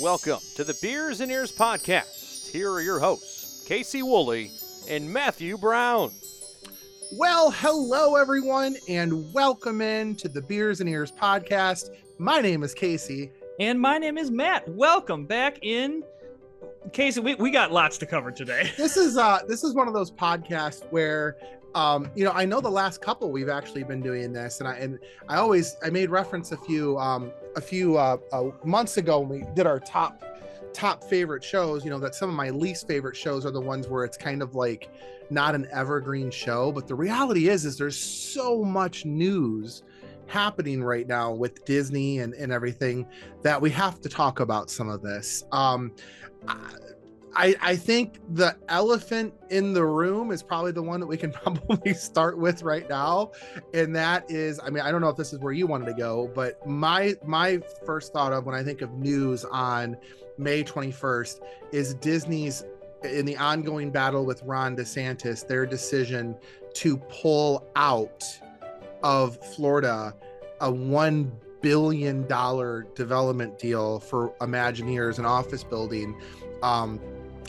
Welcome to the Beers and Ears podcast. Here are your hosts, Casey Woolley and Matthew Brown. Well, hello everyone, and welcome in to the Beers and Ears podcast. My name is Casey. And my name is Matt. Welcome back in. Casey, we, we got lots to cover today. This is uh this is one of those podcasts where um you know I know the last couple we've actually been doing this and I and I always I made reference a few um a few uh, uh months ago when we did our top top favorite shows you know that some of my least favorite shows are the ones where it's kind of like not an evergreen show but the reality is is there's so much news happening right now with disney and, and everything that we have to talk about some of this. Um I, I think the elephant in the room is probably the one that we can probably start with right now and that is i mean i don't know if this is where you wanted to go but my my first thought of when i think of news on May 21st is Disney's in the ongoing battle with Ron DeSantis, their decision to pull out of Florida a $1 billion development deal for Imagineers, an office building. Um,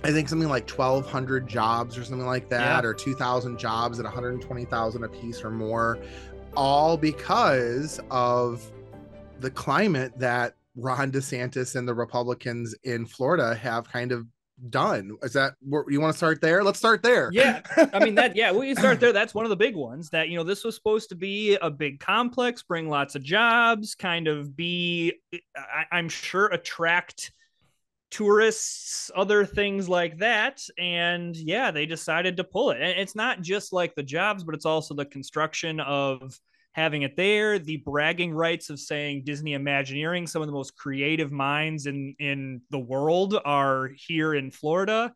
I think something like 1,200 jobs or something like that, yeah. or 2,000 jobs at 120,000 a piece or more, all because of the climate that Ron DeSantis and the Republicans in Florida have kind of done. Is that where you want to start there? Let's start there. Yeah. I mean, that, yeah, we can start there. That's one of the big ones that, you know, this was supposed to be a big complex, bring lots of jobs, kind of be, I, am sure, attract tourists, other things like that. And yeah, they decided to pull it. And it's not just like the jobs, but it's also the construction of, having it there, the bragging rights of saying Disney Imagineering, some of the most creative minds in in the world are here in Florida.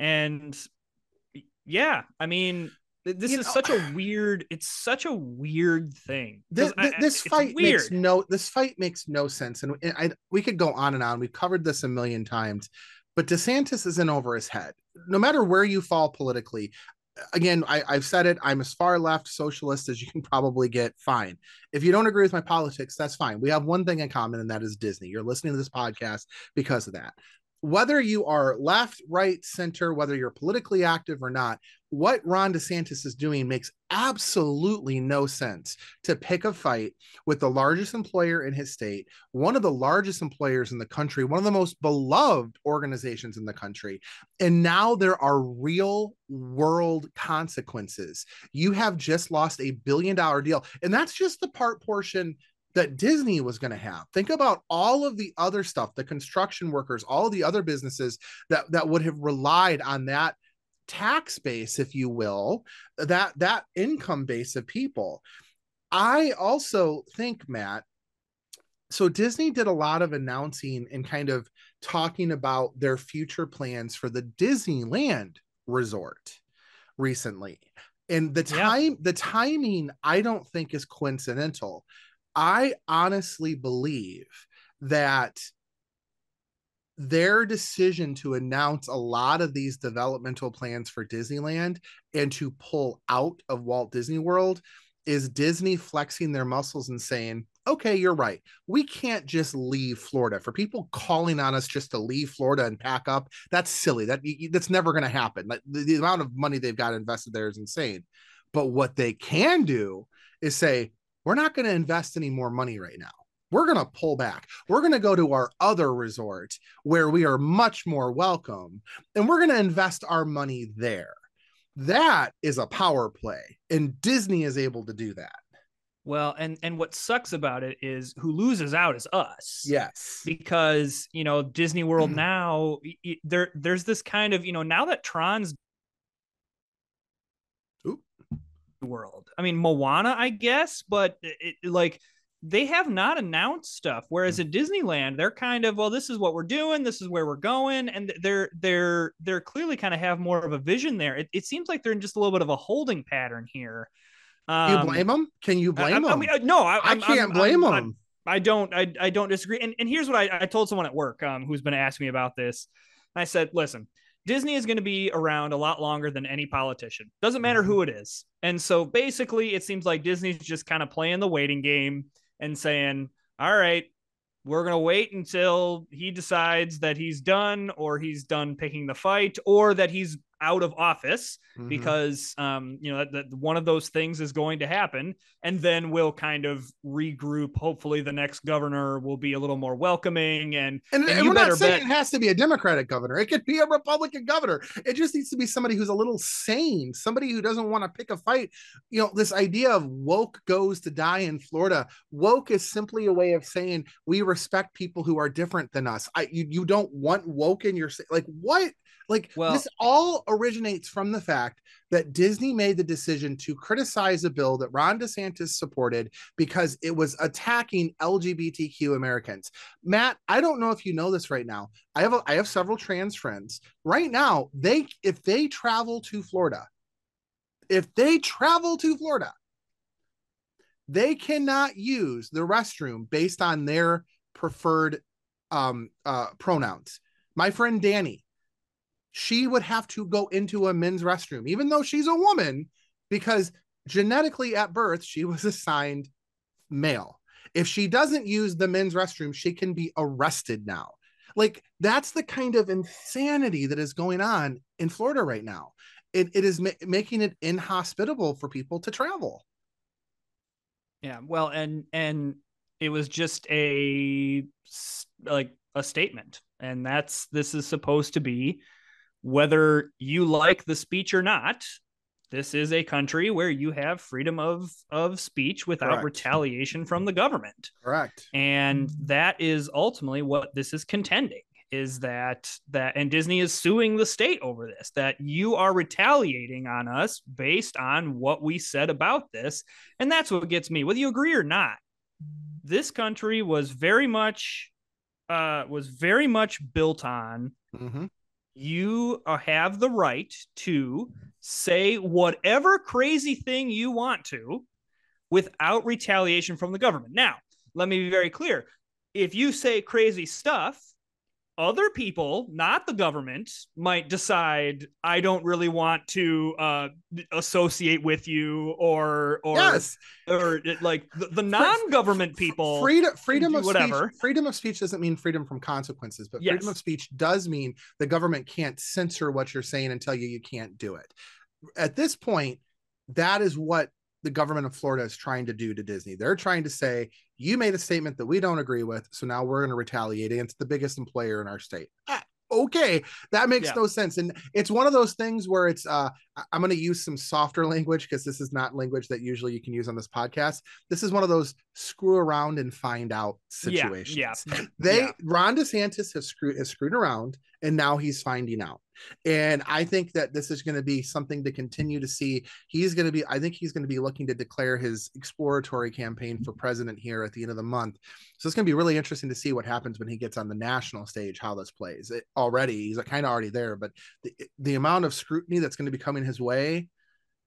And yeah, I mean, this you is know, such a weird it's such a weird thing this, I, this fight weird. makes no this fight makes no sense and I, we could go on and on we've covered this a million times but desantis is in over his head no matter where you fall politically again, I, have said it. I'm as far left socialist as you can probably get. Fine. If you don't agree with my politics, that's fine. We have one thing in common, and that is Disney. You're listening to this podcast because of that whether you are left, right, center, whether you're politically active or not, what Ron DeSantis is doing makes absolutely no sense to pick a fight with the largest employer in his state, one of the largest employers in the country, one of the most beloved organizations in the country. And now there are real world consequences. You have just lost a billion dollar deal. And that's just the part portion that Disney was going to have. Think about all of the other stuff, the construction workers, all the other businesses that that would have relied on that tax base if you will, that that income base of people. I also think Matt so Disney did a lot of announcing and kind of talking about their future plans for the Disneyland resort recently. And the time yeah. the timing I don't think is coincidental I honestly believe that their decision to announce a lot of these developmental plans for Disneyland and to pull out of Walt Disney World is Disney flexing their muscles and saying, okay, you're right. We can't just leave Florida. For people calling on us just to leave Florida and pack up, that's silly. That that's never going to happen. Like the, the amount of money they've got invested there is insane. But what they can do is say, we're not going to invest any more money right now. We're going to pull back. We're going to go to our other resort where we are much more welcome and we're going to invest our money there. That is a power play and Disney is able to do that. Well, and and what sucks about it is who loses out is us. Yes. Because, you know, Disney World now there there's this kind of, you know, now that Tron's world. I mean, Moana, I guess, but it, it, like they have not announced stuff. Whereas mm. at Disneyland, they're kind of, well, this is what we're doing, this is where we're going, and they're they're they're clearly kind of have more of a vision there. It, it seems like they're in just a little bit of a holding pattern here. Um, you blame them? Can you blame I, them? I mean, uh, no, I, I can't I'm, blame I'm, them. I don't. I, I don't disagree. And and here's what I, I told someone at work um, who's been asking me about this. I said, listen, Disney is going to be around a lot longer than any politician. Doesn't matter who mm-hmm. it is. And so basically, it seems like Disney's just kind of playing the waiting game and saying, all right, we're going to wait until he decides that he's done or he's done picking the fight or that he's out of office mm-hmm. because um, you know that, that, one of those things is going to happen. And then we'll kind of regroup. Hopefully the next governor will be a little more welcoming and and, and, and we're not saying bet- it has to be a democratic governor. It could be a republican governor. It just needs to be somebody who's a little sane somebody who doesn't want to pick a fight. You know this idea of woke goes to die in florida. Woke is simply a way of saying we respect people who are different than us. I you, you don't want woke in your like what like well, this all originates from the fact that Disney made the decision to criticize a bill that Ron DeSantis supported because it was attacking LGBTQ Americans. Matt, I don't know if you know this right now. I have a, I have several trans friends. Right now, they if they travel to Florida, if they travel to Florida, they cannot use the restroom based on their preferred um, uh, pronouns. My friend Danny, she would have to go into a men's restroom, even though she's a woman, because genetically at birth, she was assigned male. If she doesn't use the men's restroom, she can be arrested now. Like, that's the kind of insanity that is going on in Florida right now. It, it is ma- making it inhospitable for people to travel. Yeah, well, and and it was just a like a statement, and that's this is supposed to be whether you like the speech or not this is a country where you have freedom of of speech without Correct. retaliation from the government Correct. And that is ultimately what this is contending is that that and Disney is suing the state over this that you are retaliating on us based on what we said about this and that's what gets me whether you agree or not this country was very much uh was very much built on mm-hmm you uh, have the right to say whatever crazy thing you want to without retaliation from the government. Now, let me be very clear. If you say crazy stuff, other people, not the government, might decide I don't really want to uh, associate with you, or or yes. or like the, the non-government people. Freedom, freedom of whatever. Speech, freedom of speech doesn't mean freedom from consequences, but yes. freedom of speech does mean the government can't censor what you're saying and tell you you can't do it. At this point, that is what the government of Florida is trying to do to Disney. They're trying to say, you made a statement that we don't agree with, so now we're going to retaliate against the biggest employer in our state. Ah, okay, that makes yeah. no sense. And it's one of those things where it's uh I'm going to use some softer language because this is not language that usually you can use on this podcast. This is one of those screw around and find out situations. Yeah, yeah. They yeah. Ron DeSantis has screwed has screwed around and now he's finding out. And I think that this is going to be something to continue to see. He's going to be, I think he's going to be looking to declare his exploratory campaign for president here at the end of the month. So it's going to be really interesting to see what happens when he gets on the national stage, how this plays. It, already, he's kind of already there, but the, the amount of scrutiny that's going to be coming his way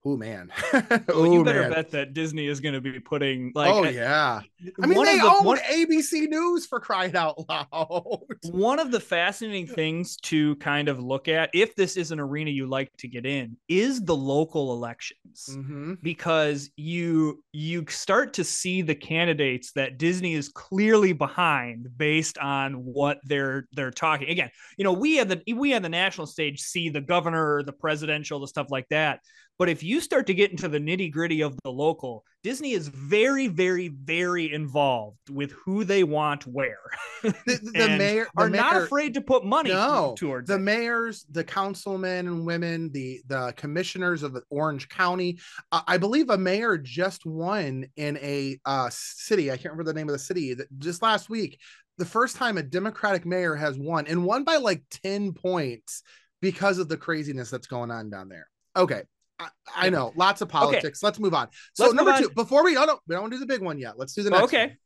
Oh man! oh, you better man. bet that Disney is going to be putting like. Oh yeah! I mean, they the, own one, ABC News for crying out loud. One of the fascinating things to kind of look at, if this is an arena you like to get in, is the local elections, mm-hmm. because you you start to see the candidates that Disney is clearly behind based on what they're they're talking. Again, you know, we had the we had the national stage see the governor, the presidential, the stuff like that but if you start to get into the nitty gritty of the local, Disney is very, very, very involved with who they want where. The, the mayor the are mayor, not afraid to put money no, towards the it. mayors, the councilmen and women, the the commissioners of Orange County. Uh, I believe a mayor just won in a uh, city. I can't remember the name of the city. That just last week, the first time a Democratic mayor has won and won by like ten points because of the craziness that's going on down there. Okay, I, I know lots of politics. Okay. Let's move on. So Let's number two, before we oh no, we don't do the big one yet. Let's do the next. Okay. One.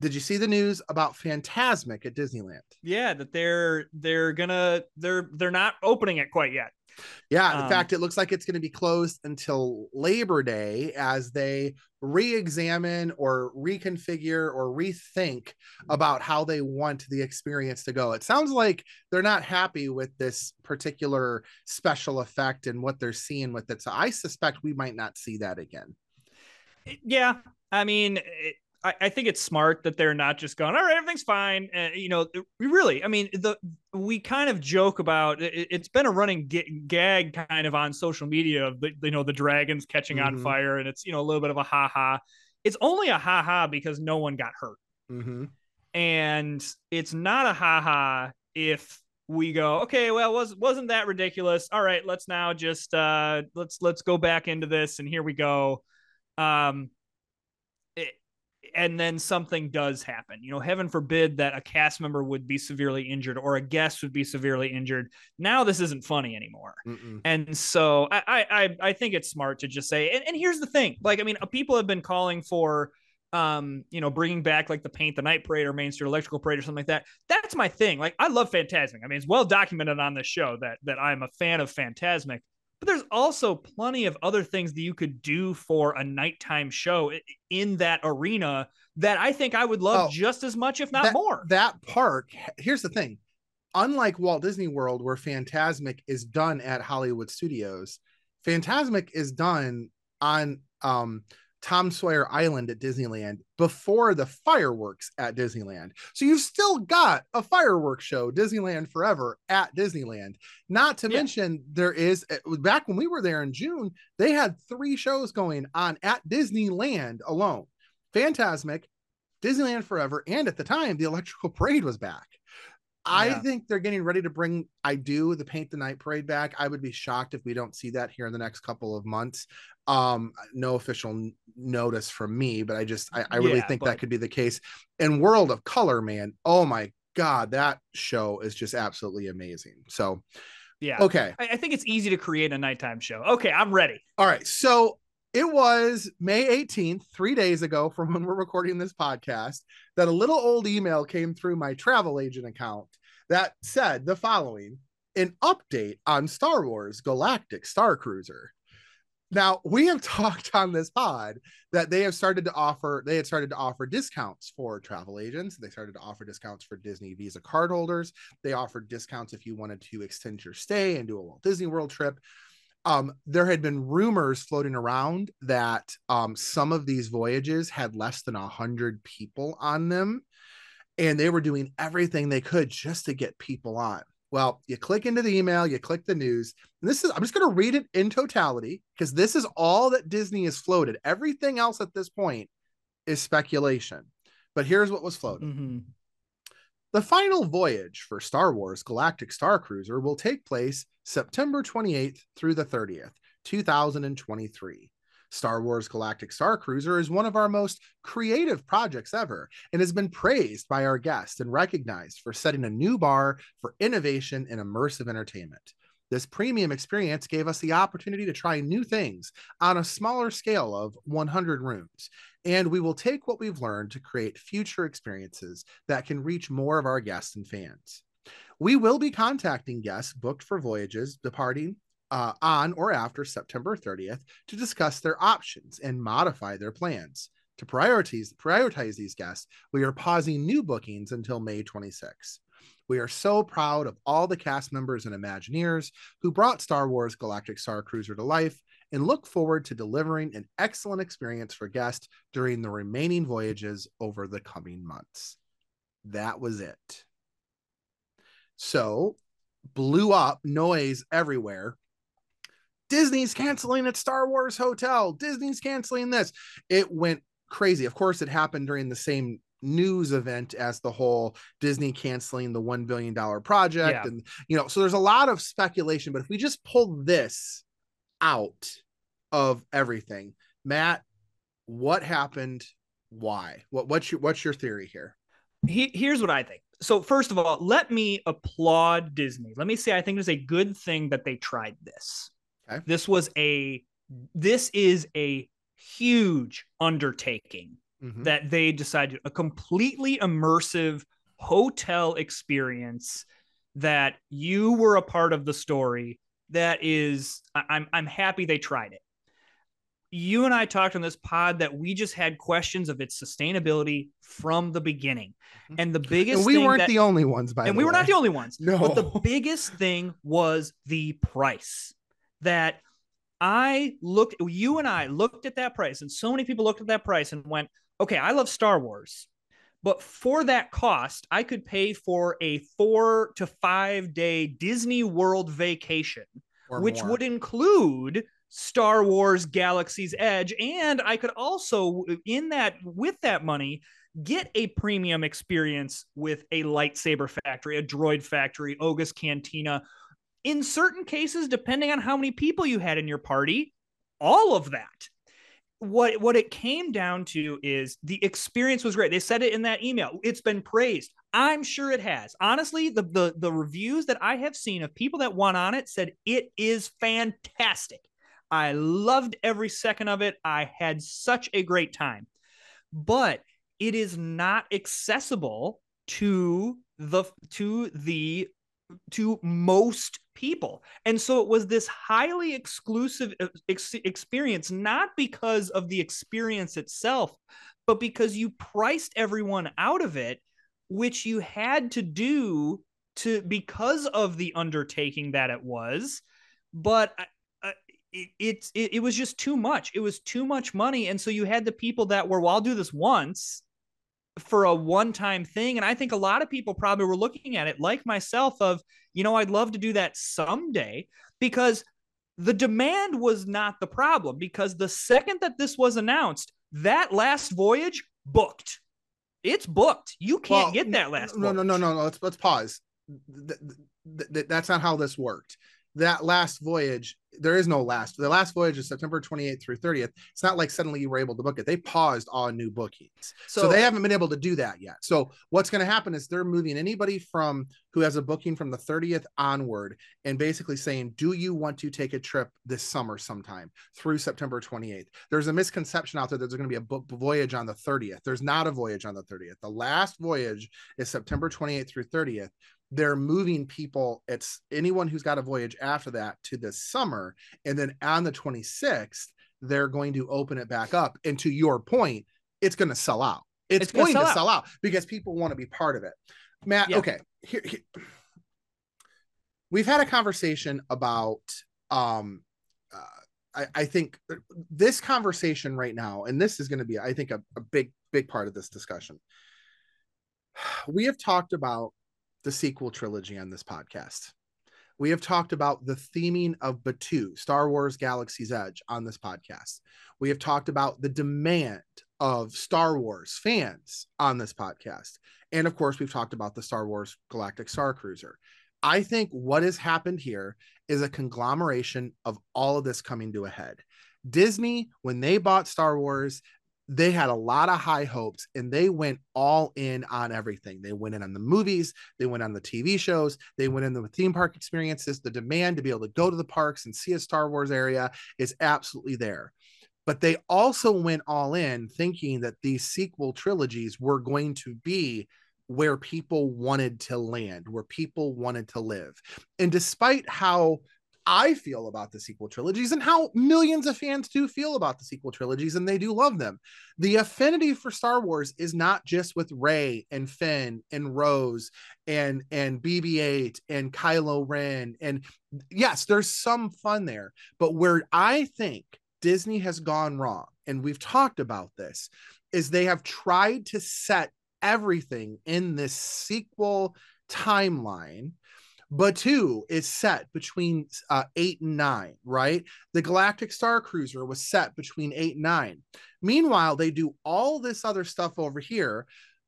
Did you see the news about Fantasmic at Disneyland? Yeah, that they're they're gonna they're they're not opening it quite yet. Yeah, in um, fact, it looks like it's going to be closed until Labor Day as they re examine or reconfigure or rethink about how they want the experience to go. It sounds like they're not happy with this particular special effect and what they're seeing with it. So I suspect we might not see that again. Yeah. I mean, it, I, I, think it's smart that they're not just going, all right, everything's fine. Uh, you know, we really, I mean, the we kind of joke about it, has been a running g- gag kind of on social media of the, you know, the dragons catching mm-hmm. on fire. And it's, you know, a little bit of a ha ha. It's only a ha ha because no one got hurt. Mm-hmm. And it's not a ha ha if we go okay well was wasn't that ridiculous all right let's now just uh let's let's go back into this and here we go um and then something does happen. You know, heaven forbid that a cast member would be severely injured or a guest would be severely injured. Now this isn't funny anymore. Mm-mm. And so I, I I think it's smart to just say. And, and here's the thing: like, I mean, uh, people have been calling for um, you know, bringing back like the Paint the Night Parade or Main Street Electrical Parade or something like that. That's my thing. Like, I love Fantasmic. I mean, it's well documented on this show that that I'm a fan of Fantasmic. But there's also plenty of other things that you could do for a nighttime show in that arena that I think I would love oh, just as much, if not that, more. That park, here's the thing. Unlike Walt Disney World, where Fantasmic is done at Hollywood Studios, Fantasmic is done on um, Tom Sawyer Island at Disneyland before the fireworks at Disneyland. So you've still got a fireworks show, Disneyland Forever at Disneyland. Not to yeah. mention, there is eh, back when we were there in June, they had three shows going on at Disneyland alone Fantasmic, Disneyland Forever, and at the time, the Electrical Parade was back. I yeah. think they're getting ready to bring I do the Paint the Night Parade back. I would be shocked if we don't see that here in the next couple of months. Um, no official notice from me, but I just I, I really yeah, think but... that could be the case. And World of Color, man, oh my god, that show is just absolutely amazing. So yeah, okay. I, I think it's easy to create a nighttime show. Okay, I'm ready. All right, so it was May 18th, three days ago from when we're recording this podcast, that a little old email came through my travel agent account that said the following an update on Star Wars Galactic Star Cruiser. Now, we have talked on this pod that they have started to offer, they had started to offer discounts for travel agents. They started to offer discounts for Disney Visa card holders. They offered discounts if you wanted to extend your stay and do a Walt Disney World trip um, there had been rumors floating around that um, some of these voyages had less than a hundred people on them, and they were doing everything they could just to get people on. Well, you click into the email, you click the news, and this is I'm just going to read it in totality because this is all that Disney has floated. Everything else at this point is speculation. But here's what was floated. Mm-hmm. The final voyage for Star Wars Galactic Star Cruiser will take place September 28th through the 30th, 2023. Star Wars Galactic Star Cruiser is one of our most creative projects ever and has been praised by our guests and recognized for setting a new bar for innovation and immersive entertainment. This premium experience gave us the opportunity to try new things on a smaller scale of 100 rooms, and we will take what we've learned to create future experiences that can reach more of our guests and fans. We will be contacting guests booked for voyages departing uh, on or after September 30th to discuss their options and modify their plans. To prioritize, prioritize these guests, we are pausing new bookings until May 26. We are so proud of all the cast members and Imagineers who brought Star Wars Galactic Star Cruiser to life and look forward to delivering an excellent experience for guests during the remaining voyages over the coming months. That was it. So, blew up noise everywhere. Disney's canceling its Star Wars hotel. Disney's canceling this. It went crazy. Of course, it happened during the same news event as the whole Disney canceling the $1 billion project. Yeah. And, you know, so there's a lot of speculation. But if we just pull this out of everything, Matt, what happened? Why? What, what's your, what's your theory here? He, here's what I think. So, first of all, let me applaud Disney. Let me say, I think it's a good thing that they tried this. Okay. This was a, this is a huge undertaking mm-hmm. that they decided a completely immersive hotel experience that you were a part of the story that is I'm I'm happy they tried it. You and I talked on this pod that we just had questions of its sustainability from the beginning. Mm-hmm. And the biggest and we weren't that, the only ones by the way. And we way. were not the only ones. No. But the biggest thing was the price. That I looked you and I looked at that price and so many people looked at that price and went, okay, I love Star Wars, but for that cost, I could pay for a four to five day Disney World vacation, which more. would include Star Wars Galaxy's Edge. And I could also, in that, with that money, get a premium experience with a lightsaber factory, a droid factory, Oga's Cantina. In certain cases, depending on how many people you had in your party, all of that. What what it came down to is the experience was great. They said it in that email. It's been praised. I'm sure it has. Honestly, the the the reviews that I have seen of people that went on it said it is fantastic. I loved every second of it. I had such a great time. But it is not accessible to the to the to most people. And so it was this highly exclusive uh, ex- experience, not because of the experience itself, but because you priced everyone out of it, which you had to do to because of the undertaking that it was. But it, it, it, it was just too much. It was too much money. And so you had the people that were, well, I'll do this once for a one time thing. And I think a lot of people probably were looking at it like myself of, you know, I'd love to do that someday because the demand was not the problem. Because the second that this was announced, that last voyage booked. It's booked. You can't well, get that last. No, no, no, no, no. Let's let's pause. Th- th- th- that's not how this worked that last voyage there is no last the last voyage is september 28th through 30th it's not like suddenly you were able to book it. They paused all new bookings. So, so they haven't been able to do that yet. So what's going to happen is they're moving anybody from who has a booking from the 30th onward and basically saying do you want to take a trip this summer sometime through september 28th there's a misconception out there that there's going to be a book voyage on the 30th there's not a voyage on the 30th the last voyage is september 28th through 30th they're moving people it's anyone who's got a voyage after that to this summer and then on the 26th they're going to open it back up. And to your point it's going to sell out. It's, it's going sell to out. sell out because people want to be part of it. Matt yeah. okay here, here, we've had a conversation about um uh, I, I think this conversation right now and this is going to be i think a, a big big part of this discussion. We have talked about the sequel trilogy on this podcast. We have talked about the theming of Batuu, Star Wars Galaxy's Edge, on this podcast. We have talked about the demand of Star Wars fans on this podcast. And of course, we've talked about the Star Wars Galactic Star Cruiser. I think what has happened here is a conglomeration of all of this coming to a head. Disney, when they bought Star Wars, they had a lot of high hopes and they went all in on everything. They went in on the movies, they went on the TV shows, they went in the theme park experiences. The demand to be able to go to the parks and see a Star Wars area is absolutely there. But they also went all in thinking that these sequel trilogies were going to be where people wanted to land, where people wanted to live. And despite how I feel about the sequel trilogies and how millions of fans do feel about the sequel trilogies, and they do love them. The affinity for Star Wars is not just with Rey and Finn and Rose and and BB-8 and Kylo Ren, and yes, there's some fun there. But where I think Disney has gone wrong, and we've talked about this, is they have tried to set everything in this sequel timeline Batuu is set between uh, eight and nine, right? The Galactic Star Cruiser was set between eight and nine. Meanwhile, they do all this other stuff over here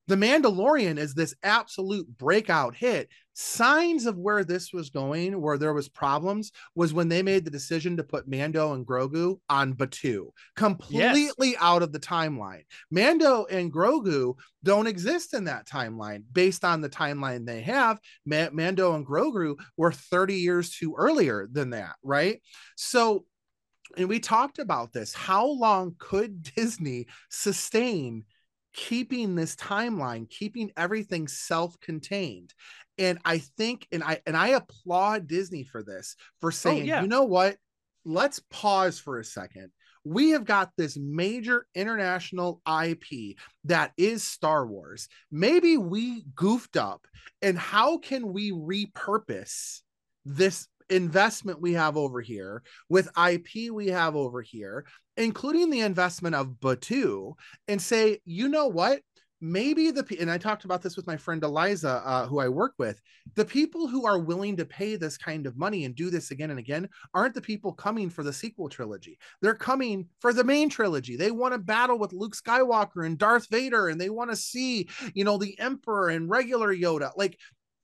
the Mandalorian is this absolute breakout hit. Signs of where this was going, where there was problems, was when they made the decision to put Mando and Grogu on Batuu, completely yes. out of the timeline. Mando and Grogu don't exist in that timeline based on the timeline they have. Ma- Mando and Grogu were 30 years too earlier than that, right? So and we talked about this. How long could Disney sustain keeping this timeline, keeping everything self-contained. And I think, and I and I applaud Disney for this, for oh, saying, oh, yeah. you know what? Let's pause for a second. We have got this major international IP that is Star Wars. Maybe we goofed up, and how can we repurpose this investment we have over here, with IP we have over here, including the investment of Batuu, and say, you know what? maybe the and I talked about this with my friend Eliza, uh, who I work with. The people who are willing to pay this kind of money and do this again and again aren't the people coming for the sequel trilogy. They're coming for the main trilogy. They want to battle with Luke Skywalker and Darth Vader, and they want to see, you know, the Emperor and regular Yoda. Like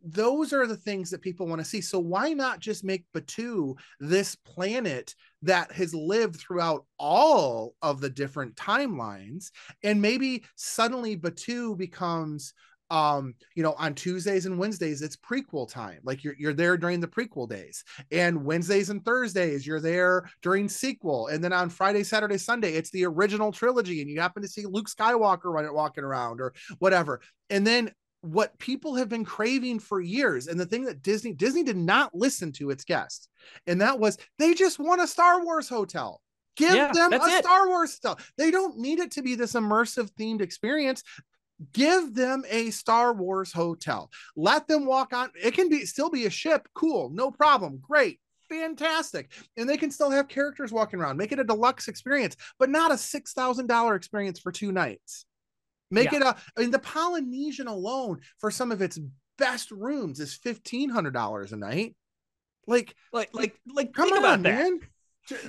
those are the things that people want to see. So why not just make Batuu this planet that has lived throughout all of the different timelines? And maybe suddenly Batuu becomes um you know on Tuesdays and Wednesdays it's prequel time. Like you're you're there during the prequel days. And Wednesdays and Thursdays you're there during sequel. And then on Friday Saturday Sunday it's the original trilogy and you happen to see Luke Skywalker running walking around or whatever. And then what people have been craving for years and the thing that disney disney did not listen to its guests and that was they just want a star wars hotel give yeah, them a it. star wars stuff they don't need it to be this immersive themed experience give them a star wars hotel let them walk on it can be still be a ship cool no problem great fantastic. And they can still have characters walking around, make it a deluxe experience, but not a $6,000 experience for two nights. Make yeah. it a I mean the Polynesian alone for some of its best rooms is fifteen hundred dollars a night. Like, like, like, like, come think on, about that. man.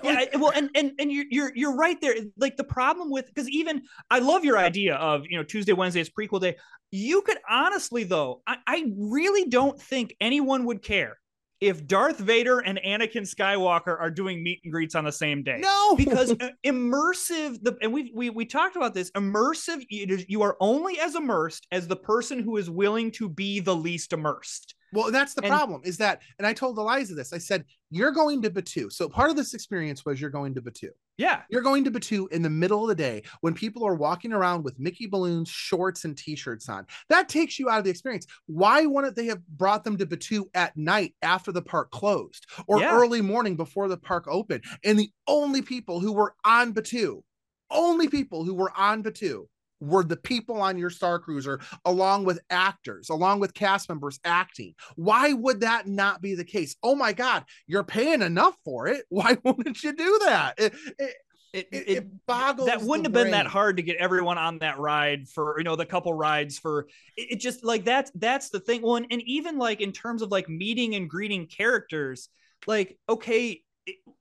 yeah, well, and and and you're you're you're right there. Like the problem with because even I love your idea of you know Tuesday, Wednesday is prequel day. You could honestly though, I, I really don't think anyone would care if Darth Vader and Anakin Skywalker are doing meet and greets on the same day. No, because immersive. The and we we we talked about this. Immersive. You are only as immersed as the person who is willing to be the least immersed. Well, that's the and, problem is that, and I told Eliza this. I said, You're going to Batuu. So part of this experience was you're going to Batuu. Yeah. You're going to Batuu in the middle of the day when people are walking around with Mickey balloons, shorts, and t shirts on. That takes you out of the experience. Why wouldn't they have brought them to Batuu at night after the park closed or yeah. early morning before the park opened? And the only people who were on Batuu, only people who were on Batuu were the people on your Star Cruiser, along with actors, along with cast members acting. Why would that not be the case? Oh my God, you're paying enough for it. Why wouldn't you do that? It, it, it, it, it, boggles that wouldn't have brain. been that hard to get everyone on that ride for you know the couple rides for it, it just like that's that's the thing one and even like in terms of like meeting and greeting characters like okay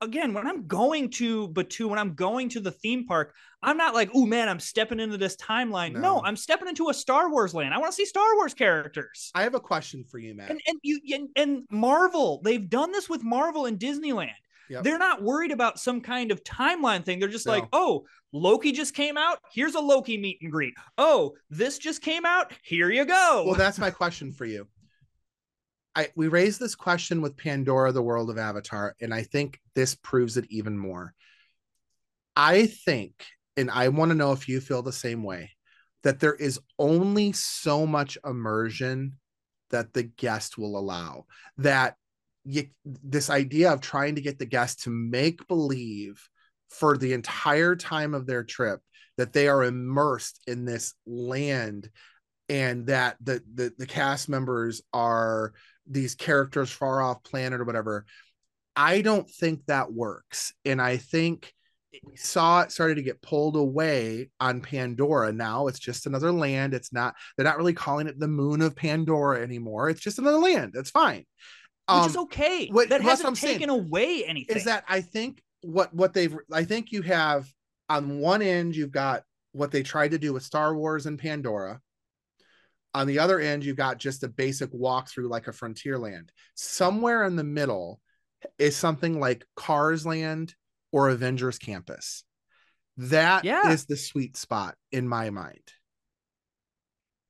again, when I'm going to Batuu, when I'm going to the theme park, I'm not like, oh man, I'm stepping into this timeline. No. no. I'm stepping into a Star Wars land. I want to see Star Wars characters. I have a question for you, Matt. And, and you and, and Marvel, they've done this with Marvel and Disneyland. Yep. They're not worried about some kind of timeline thing. They're just no. like, oh, Loki just came out. Here's a Loki meet and greet. Oh, this just came out. Here you go. Well, that's my question for you. I we raised this question with Pandora, the world of Avatar, and I think this proves it even more. I think, and I want to know if you feel the same way, that there is only so much immersion that the guest will allow. That you, this idea of trying to get the guest to make believe for the entire time of their trip that they are immersed in this land and that the, the, the cast members are these characters far off planet or whatever. I don't think that works. And I think we saw it started to get pulled away on Pandora. Now it's just another land. It's not, they're not really calling it the moon of Pandora anymore. It's just another land. That's fine. Which um, is okay. What, that hasn't taken saying, away anything. Is that I think what what they've I think you have on one end you've got what they tried to do with Star Wars and Pandora, on the other end, you've got just a basic walkthrough like a Frontierland. Somewhere in the middle is something like Cars Land or Avengers Campus. That yeah. is the sweet spot in my mind.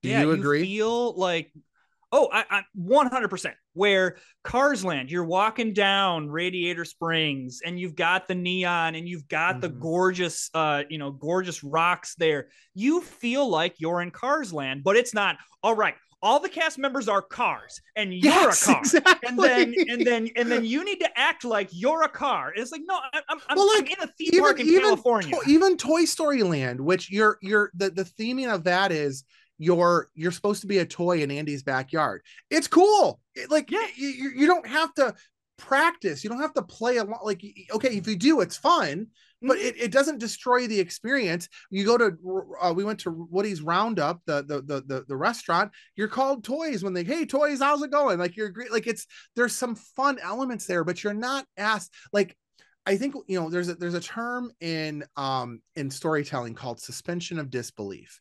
Do yeah, you agree? You feel like Oh, I, I 100%. Where Cars Land, you're walking down Radiator Springs and you've got the neon and you've got mm-hmm. the gorgeous, uh, you know, gorgeous rocks there. You feel like you're in Cars Land, but it's not. All right, all the cast members are cars and you're yes, a car exactly. and then and then and then you need to act like you're a car and it's like no i'm, I'm, well, like, I'm in a theme even, park in even, california to, even toy story land which you're you're the, the theming of that is you're you're supposed to be a toy in Andy's backyard. It's cool. It, like yeah. you, you don't have to practice. You don't have to play a lot. Like, okay, if you do, it's fun, but mm-hmm. it, it doesn't destroy the experience. You go to, uh, we went to Woody's Roundup, the, the, the, the, the restaurant. You're called toys when they, hey, toys, how's it going? Like, you're great. Like, it's, there's some fun elements there, but you're not asked, like, I think you know there's a there's a term in um in storytelling called suspension of disbelief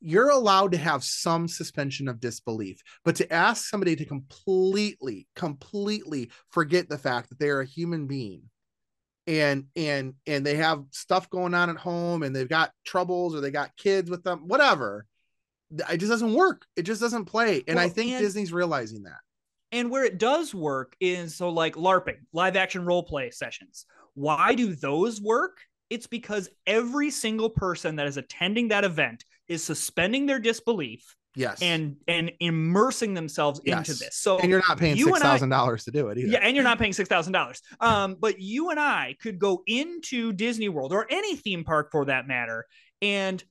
you're allowed to have some suspension of disbelief but to ask somebody to completely completely forget the fact that they're a human being and and and they have stuff going on at home and they've got troubles or they got kids with them whatever it just doesn't work. It just doesn't play. And well, i think and, disney's realizing that. And where it does work is so like larping live action role play sessions. Why do those work? It's because every single person that is attending that event is suspending their disbelief yes. and and immersing themselves yes. into this. So and you're not paying you six thousand dollars to do it either. Yeah and you're not paying six thousand dollars. Um but you and i could go into disney world or any theme park for that matter and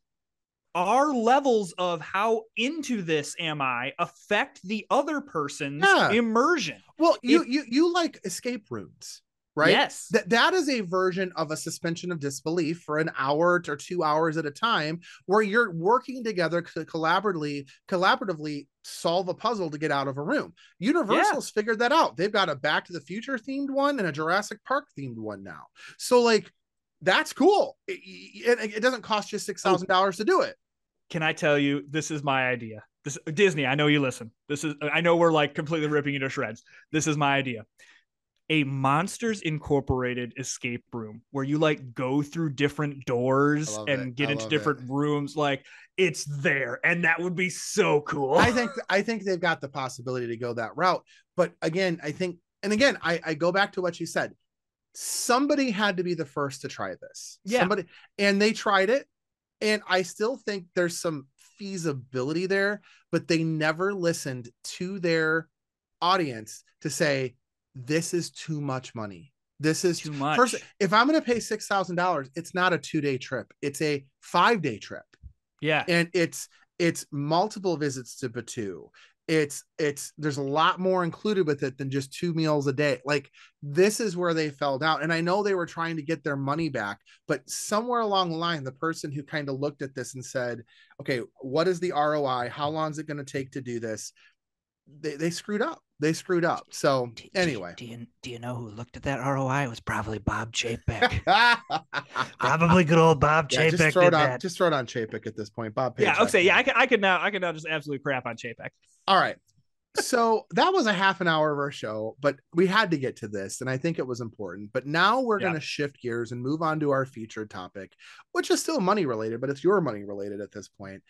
our levels of how into this am i affect the other person's yeah. immersion. Well you if, you you like escape rooms right? Yes. That that is a version of a suspension of disbelief for an hour or two hours at a time where you're working together to collaboratively collaboratively solve a puzzle to get out of a room. Universal's yeah. figured that out. They've got a Back to the Future themed one and a Jurassic Park themed one now. So like that's cool. It, it, it doesn't cost you six oh. thousand dollars to do it. Can I tell you this is my idea? This Disney, I know you listen. This is I know we're like completely ripping you to shreds. This is my idea a Monsters Incorporated escape room where you like go through different doors and it. get into different it. rooms. Like it's there, and that would be so cool. I think I think they've got the possibility to go that route. But again, I think, and again, I, I go back to what you said. Somebody had to be the first to try this. Yeah. Somebody, and they tried it, and I still think there's some feasibility there, but they never listened to their audience to say this is too much money. This is too much. First, if I'm going to pay six thousand dollars, it's not a two day trip; it's a five day trip. Yeah, and it's it's multiple visits to Batuu. It's it's there's a lot more included with it than just two meals a day. Like this is where they fell down. And I know they were trying to get their money back, but somewhere along the line, the person who kind of looked at this and said, "Okay, what is the ROI? How long is it going to take to do this?" They they screwed up they screwed up. So do, anyway, do you do you know who looked at that ROI? It was probably Bob Chapek. probably good old Bob yeah, Chapek. Just throw it on that. just throw it on Chapek at this point. Bob. yeah, okay, yeah, I could, I could now I could now just absolutely crap on Chapek. All right, so that was a half an hour of our show, but we had to get to this, and I think it was important. But now we're yeah. going to shift gears and move on to our featured topic, which is still money related, but it's your money related at this point.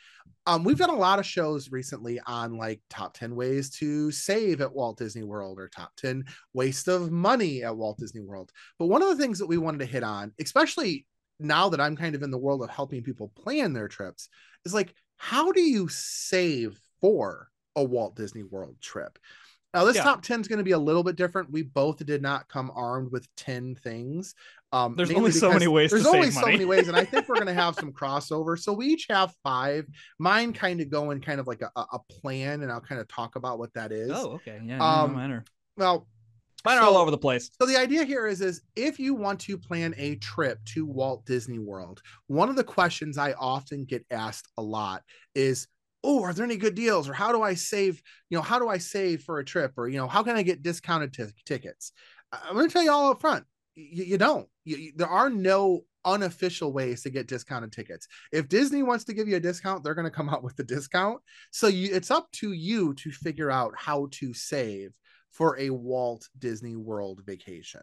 Um, we've done a lot of shows recently on like top 10 ways to save at Walt Disney World or top 10 waste of money at Walt Disney World. But one of the things that we wanted to hit on, especially now that I'm kind of in the world of helping people plan their trips, is like, how do you save for a Walt Disney World trip. Now, this yeah. top 10 is going to be a little bit different. We both did not come armed with 10 things. Um, there's only so many ways. There's only so many ways, and I think we're going to have some crossover. So we each have five. Mine kind of go in kind of like a, a plan, and I'll kind of talk about what that is. Oh, okay, yeah. Um, no well, mine are so, all over the place. So the idea here is, is if you want to plan a trip to Walt Disney World, one of the questions I often get asked a lot is, oh are there any good deals? Or how do i save you know how do i save for a trip? Or you know how can i get discounted t- tickets? I'm going to tell you all up front you, you don't there are no unofficial ways to get discounted tickets. If disney wants to give you a discount they're going to come out with the discount. So you, it's up to you to figure out how to save for a walt disney world vacation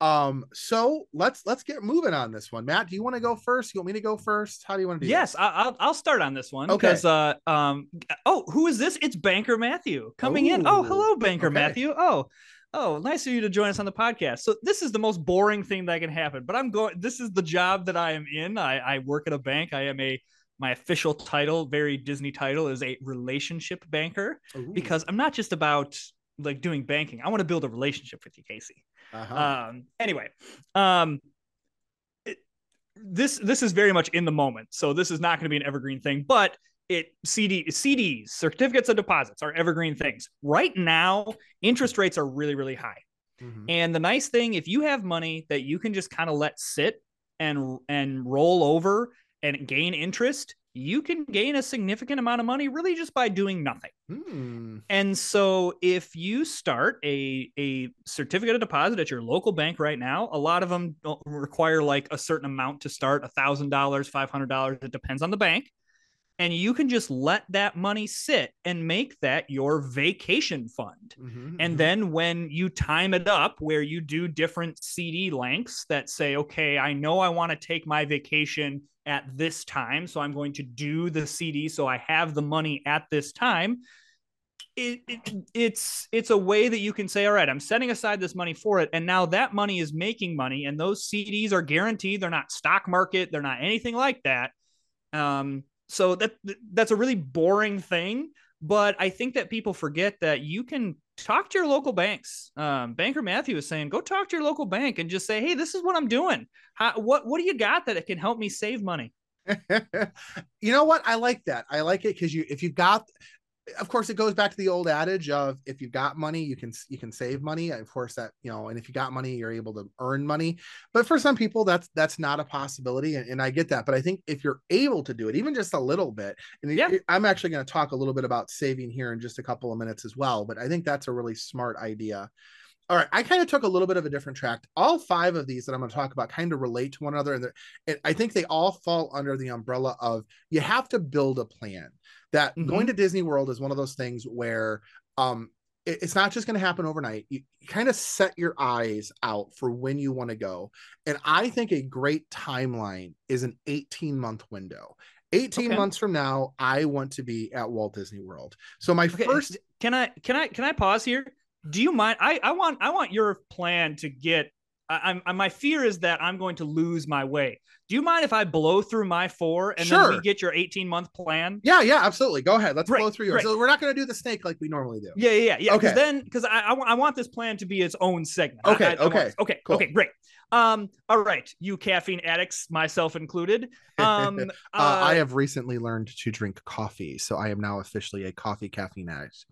um, so let's let's get moving on this one. Matt, do you want to go first? You want me to go first? How do you want to do? Yes, I'll I'll start on this one. Okay. Because uh um oh who is this? It's Banker Matthew coming Ooh, in. Oh hello Banker okay. Matthew. Oh oh nice of you to join us on the podcast. So this is the most boring thing that can happen, but I'm going. This is the job that I am in. I I work at a bank. I am a my official title, very Disney title, is a relationship banker Ooh. because I'm not just about like doing banking. I want to build a relationship with you, Casey. Uh-huh. Um, anyway, um, it, this this is very much in the moment, so this is not going to be an evergreen thing. But it CD CDs, certificates of deposits, are evergreen things. Right now, interest rates are really really high. Mm-hmm. And the nice thing, if you have money that you can just kind of let sit and and roll over and gain interest, you can gain a significant amount of money really just by doing nothing. Hmm. And so if you start a a certificate of deposit at your local bank right now, a lot of them don't require like a certain amount to start, a thousand dollars, five hundred dollars. It depends on the bank and you can just let that money sit and make that your vacation fund. Mm-hmm, and mm-hmm. then when you time it up where you do different CD lengths that say, okay, I know I want to take my vacation at this time, so I'm going to do the CD so I have the money at this time. It, it, it's it's a way that you can say all right i'm setting aside this money for it and now that money is making money and those cds are guaranteed. They're not stock market. They're not anything like that. Um, so that that's a really boring thing, but I think that people forget that you can talk to your local banks. Um, Banker Matthew is saying, go talk to your local bank and just say, hey, this is what I'm doing. How, what what do you got that it can help me save money? you know what? I like that. I like it because you if you've got of course it goes back to the old adage of if you've got money you can you can save money. Of course that you know and if you got money you're able to earn money. But for some people that's that's not a possibility and, and i get that. But i think if you're able to do it even just a little bit and yeah. i'm actually going to talk a little bit about saving here in just a couple of minutes as well but i think that's a really smart idea all right, I kind of took a little bit of a different track. All five of these that I'm going to talk about kind of relate to one another, and, and I think they all fall under the umbrella of you have to build a plan that mm-hmm. going to Disney World is one of those things where um it, it's not just going to happen overnight. You, you kind of set your eyes out for when you want to go. And I think a great timeline is an 18 month window. 18 okay. months from now, I want to be at Walt Disney World. So my okay. first can I can I can I pause here? Do you mind? I I want I want your plan to get I, am my fear is that I'm going to lose my way. Do you mind if I blow through my four and sure. then we get your 18 month plan? Yeah, yeah, absolutely. Go ahead. Let's blow through yours. So we're not going to do the snake like we normally do. Yeah, yeah, yeah. Okay. Then, because I, I, I, want this plan to be its own segment. Okay, I, I, okay, okay, cool. okay, great. Um, all right, you caffeine addicts, myself included. Um, uh, uh, I have recently learned to drink coffee, so I am now officially a coffee caffeine addict.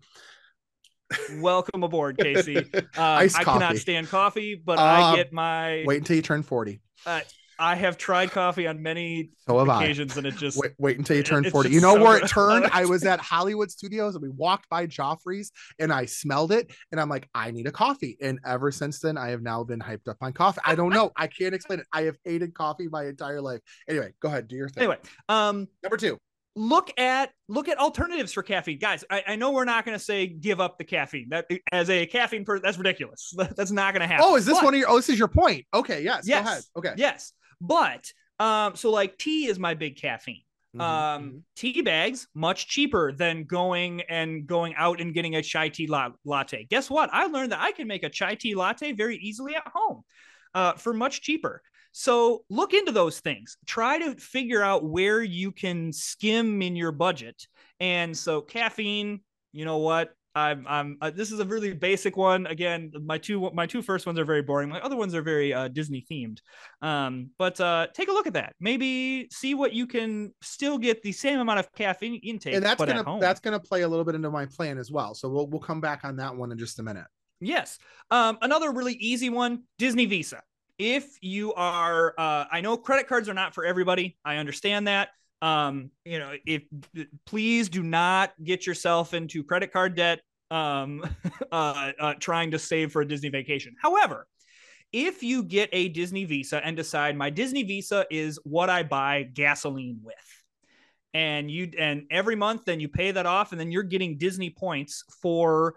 Welcome aboard, Casey. Uh, I cannot stand coffee, but I um, get my. Wait until you turn 40. Uh, I have tried coffee on many so occasions, I. and it just wait, wait until you turn 40. You know so where it turned? I was at Hollywood Studios and we walked by Joffrey's and I smelled it and I'm like, I need a coffee. And ever since then, I have now been hyped up on coffee. I don't know. I can't explain it. I have hated coffee my entire life. Anyway, go ahead, do your thing. Anyway, um, number two look at look at alternatives for caffeine. Guys i, I know we're not going to say give up the caffeine. That as a caffeine person that's ridiculous. That's not going to happen. Oh is this but, one of your oh this is your point. Okay yes yes. go ahead. Okay. Yes. But um so like tea is my big caffeine. Mm-hmm, um mm-hmm. tea bags much cheaper than going and going out and getting a chai tea la- latte. Guess what? I learned that i can make a chai tea latte very easily at home uh, for much cheaper so look into those things. Try to figure out where you can skim in your budget. And so caffeine, you know what? I'm I'm uh, this is a really basic one. Again, my two my two first ones are very boring. My other ones are very uh, Disney themed. Um, but uh, take a look at that. Maybe see what you can still get the same amount of caffeine intake. And that's gonna that's gonna play a little bit into my plan as well. So we'll we'll come back on that one in just a minute. Yes. Um, another really easy one, Disney Visa if you are uh, i know credit cards are not for everybody. I understand that. Um, you know if please do not get yourself into credit card debt um, uh, uh, trying to save for a disney vacation. However if you get a disney visa and decide my disney visa is what i buy gasoline with and you and every month then you pay that off and then you're getting disney points for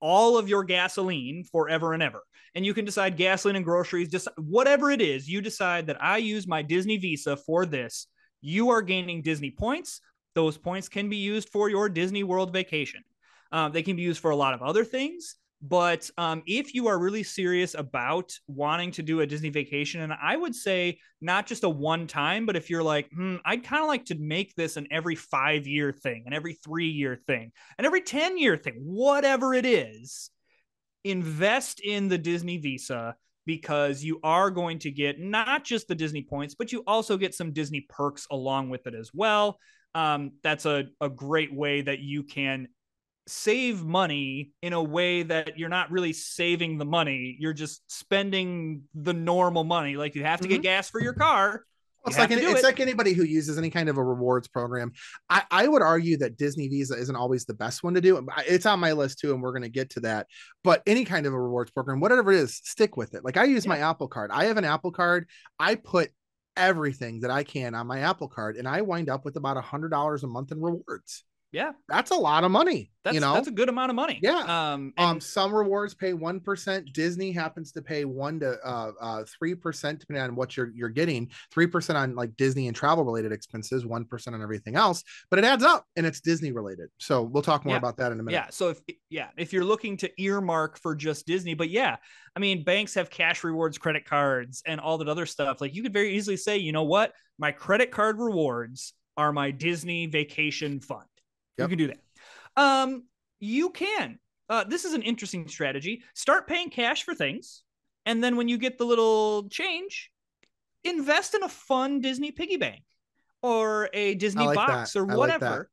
all of your gasoline forever and ever and you can decide gasoline and groceries, just whatever it is, you decide that I use my Disney Visa for this. You are gaining Disney points. Those points can be used for your Disney World vacation. Um, they can be used for a lot of other things. But um, if you are really serious about wanting to do a Disney vacation, and I would say not just a one time, but if you're like, hmm, I'd kind of like to make this an every five year thing, an every three year thing, an every 10 year thing, whatever it is, invest in the Disney Visa because you are going to get not just the Disney points, but you also get some Disney perks along with it as well. Um, that's a, a great way that you can save money in a way that you're not really saving the money. You're just spending the normal money. Like you have to mm-hmm. get gas for your car. It's like any, it's it. like anybody who uses any kind of a rewards program. I, I would argue that Disney Visa isn't always the best one to do. It's on my list too, and we're going to get to that. But any kind of a rewards program, whatever it is, stick with it. Like I use yeah. my Apple Card. I have an Apple Card. I put everything that I can on my Apple Card, and I wind up with about a hundred dollars a month in rewards. Yeah, that's a lot of money. That's, you know, that's a good amount of money. Yeah. Um, and- um, some rewards pay one percent. Disney happens to pay one to uh, uh three percent depending on what you're you're getting. Three percent on like Disney and travel related expenses. One percent on everything else. But it adds up, and it's Disney related. So we'll talk more yeah. about that in a minute. Yeah. So if yeah, if you're looking to earmark for just Disney, but yeah, I mean, banks have cash rewards, credit cards, and all that other stuff. Like you could very easily say, you know what, my credit card rewards are my Disney vacation fund. Yep. You can do that. Um, you can. Uh, this is an interesting strategy. Start paying cash for things, and then when you get the little change, invest in a fun Disney piggy bank or a Disney like box that. or whatever, like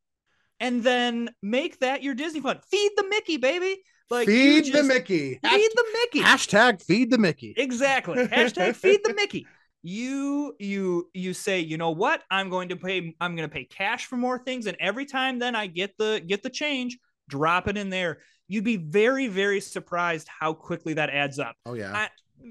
and then make that your Disney fund. Feed the Mickey, baby. Like feed the Mickey. Feed the Mickey. Hashtag feed the Mickey. Exactly. Hashtag feed the Mickey you you you say you know what? I'm going to pay i'm going to pay cash for more things and every time then i get the get the change drop it in there. You'd be very very surprised how quickly that adds up. Oh yeah. I,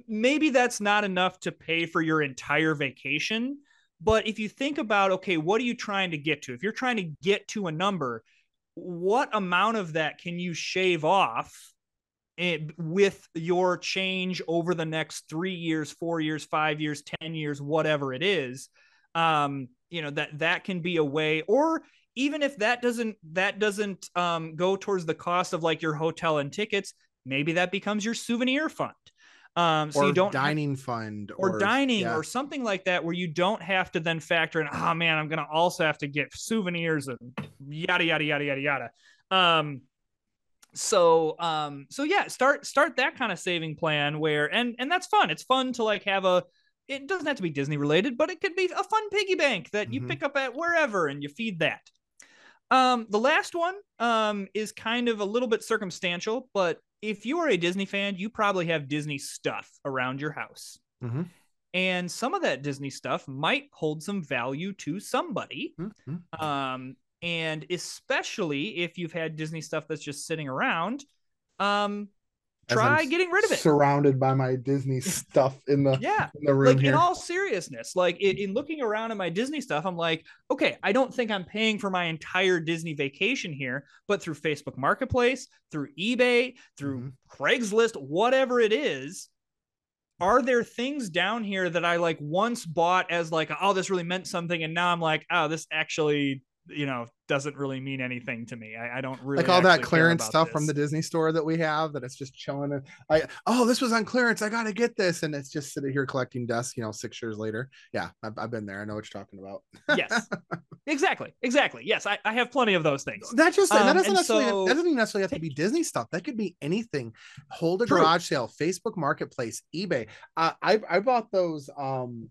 maybe that's not enough to pay for your entire vacation but if you think about okay what are you trying to get to? If you're trying to get to a number what amount of that can you shave off it, with your change over the next three years, four years, five years, 10 years, whatever it is, um, you know, that, that can be a way, or even if that doesn't, that doesn't um, go towards the cost of like your hotel and tickets, maybe that becomes your souvenir fund. Um, so you don't dining fund or, or dining yeah. or something like that, where you don't have to then factor in, oh man, I'm going to also have to get souvenirs and yada, yada, yada, yada, yada. Um, so um so yeah start start that kind of saving plan where and and that's fun it's fun to like have a it doesn't have to be disney related but it could be a fun piggy bank that mm-hmm. you pick up at wherever and you feed that um the last one um is kind of a little bit circumstantial but if you are a disney fan you probably have disney stuff around your house mm-hmm. and some of that disney stuff might hold some value to somebody mm-hmm. um and especially if you've had Disney stuff that's just sitting around, um, try getting rid of it. Surrounded by my Disney stuff in the yeah in the room. Like here. in all seriousness, like in, in, looking around at my Disney stuff, I'm like, okay, I don't think I'm paying for my entire Disney vacation here, but through Facebook Marketplace, through eBay, through mm-hmm. Craigslist, whatever it is. Are there things down here that I like once bought as like, oh, this really meant something, and now I'm like, oh, this actually you know doesn't really mean anything to me. I, I don't really like all that clearance stuff this. from the Disney store that we have that it's just chilling. And I oh this was on clearance. I got to get this, and it's just sitting here collecting dust. You know, six years later. Yeah, I've, I've been there. I know what you're talking about. yes, exactly, exactly. Yes, I, I have plenty of those things. That just um, that doesn't necessarily so, that doesn't necessarily have to be Disney stuff. That could be anything. Hold a true. garage sale, Facebook Marketplace, eBay. Uh, I I bought those um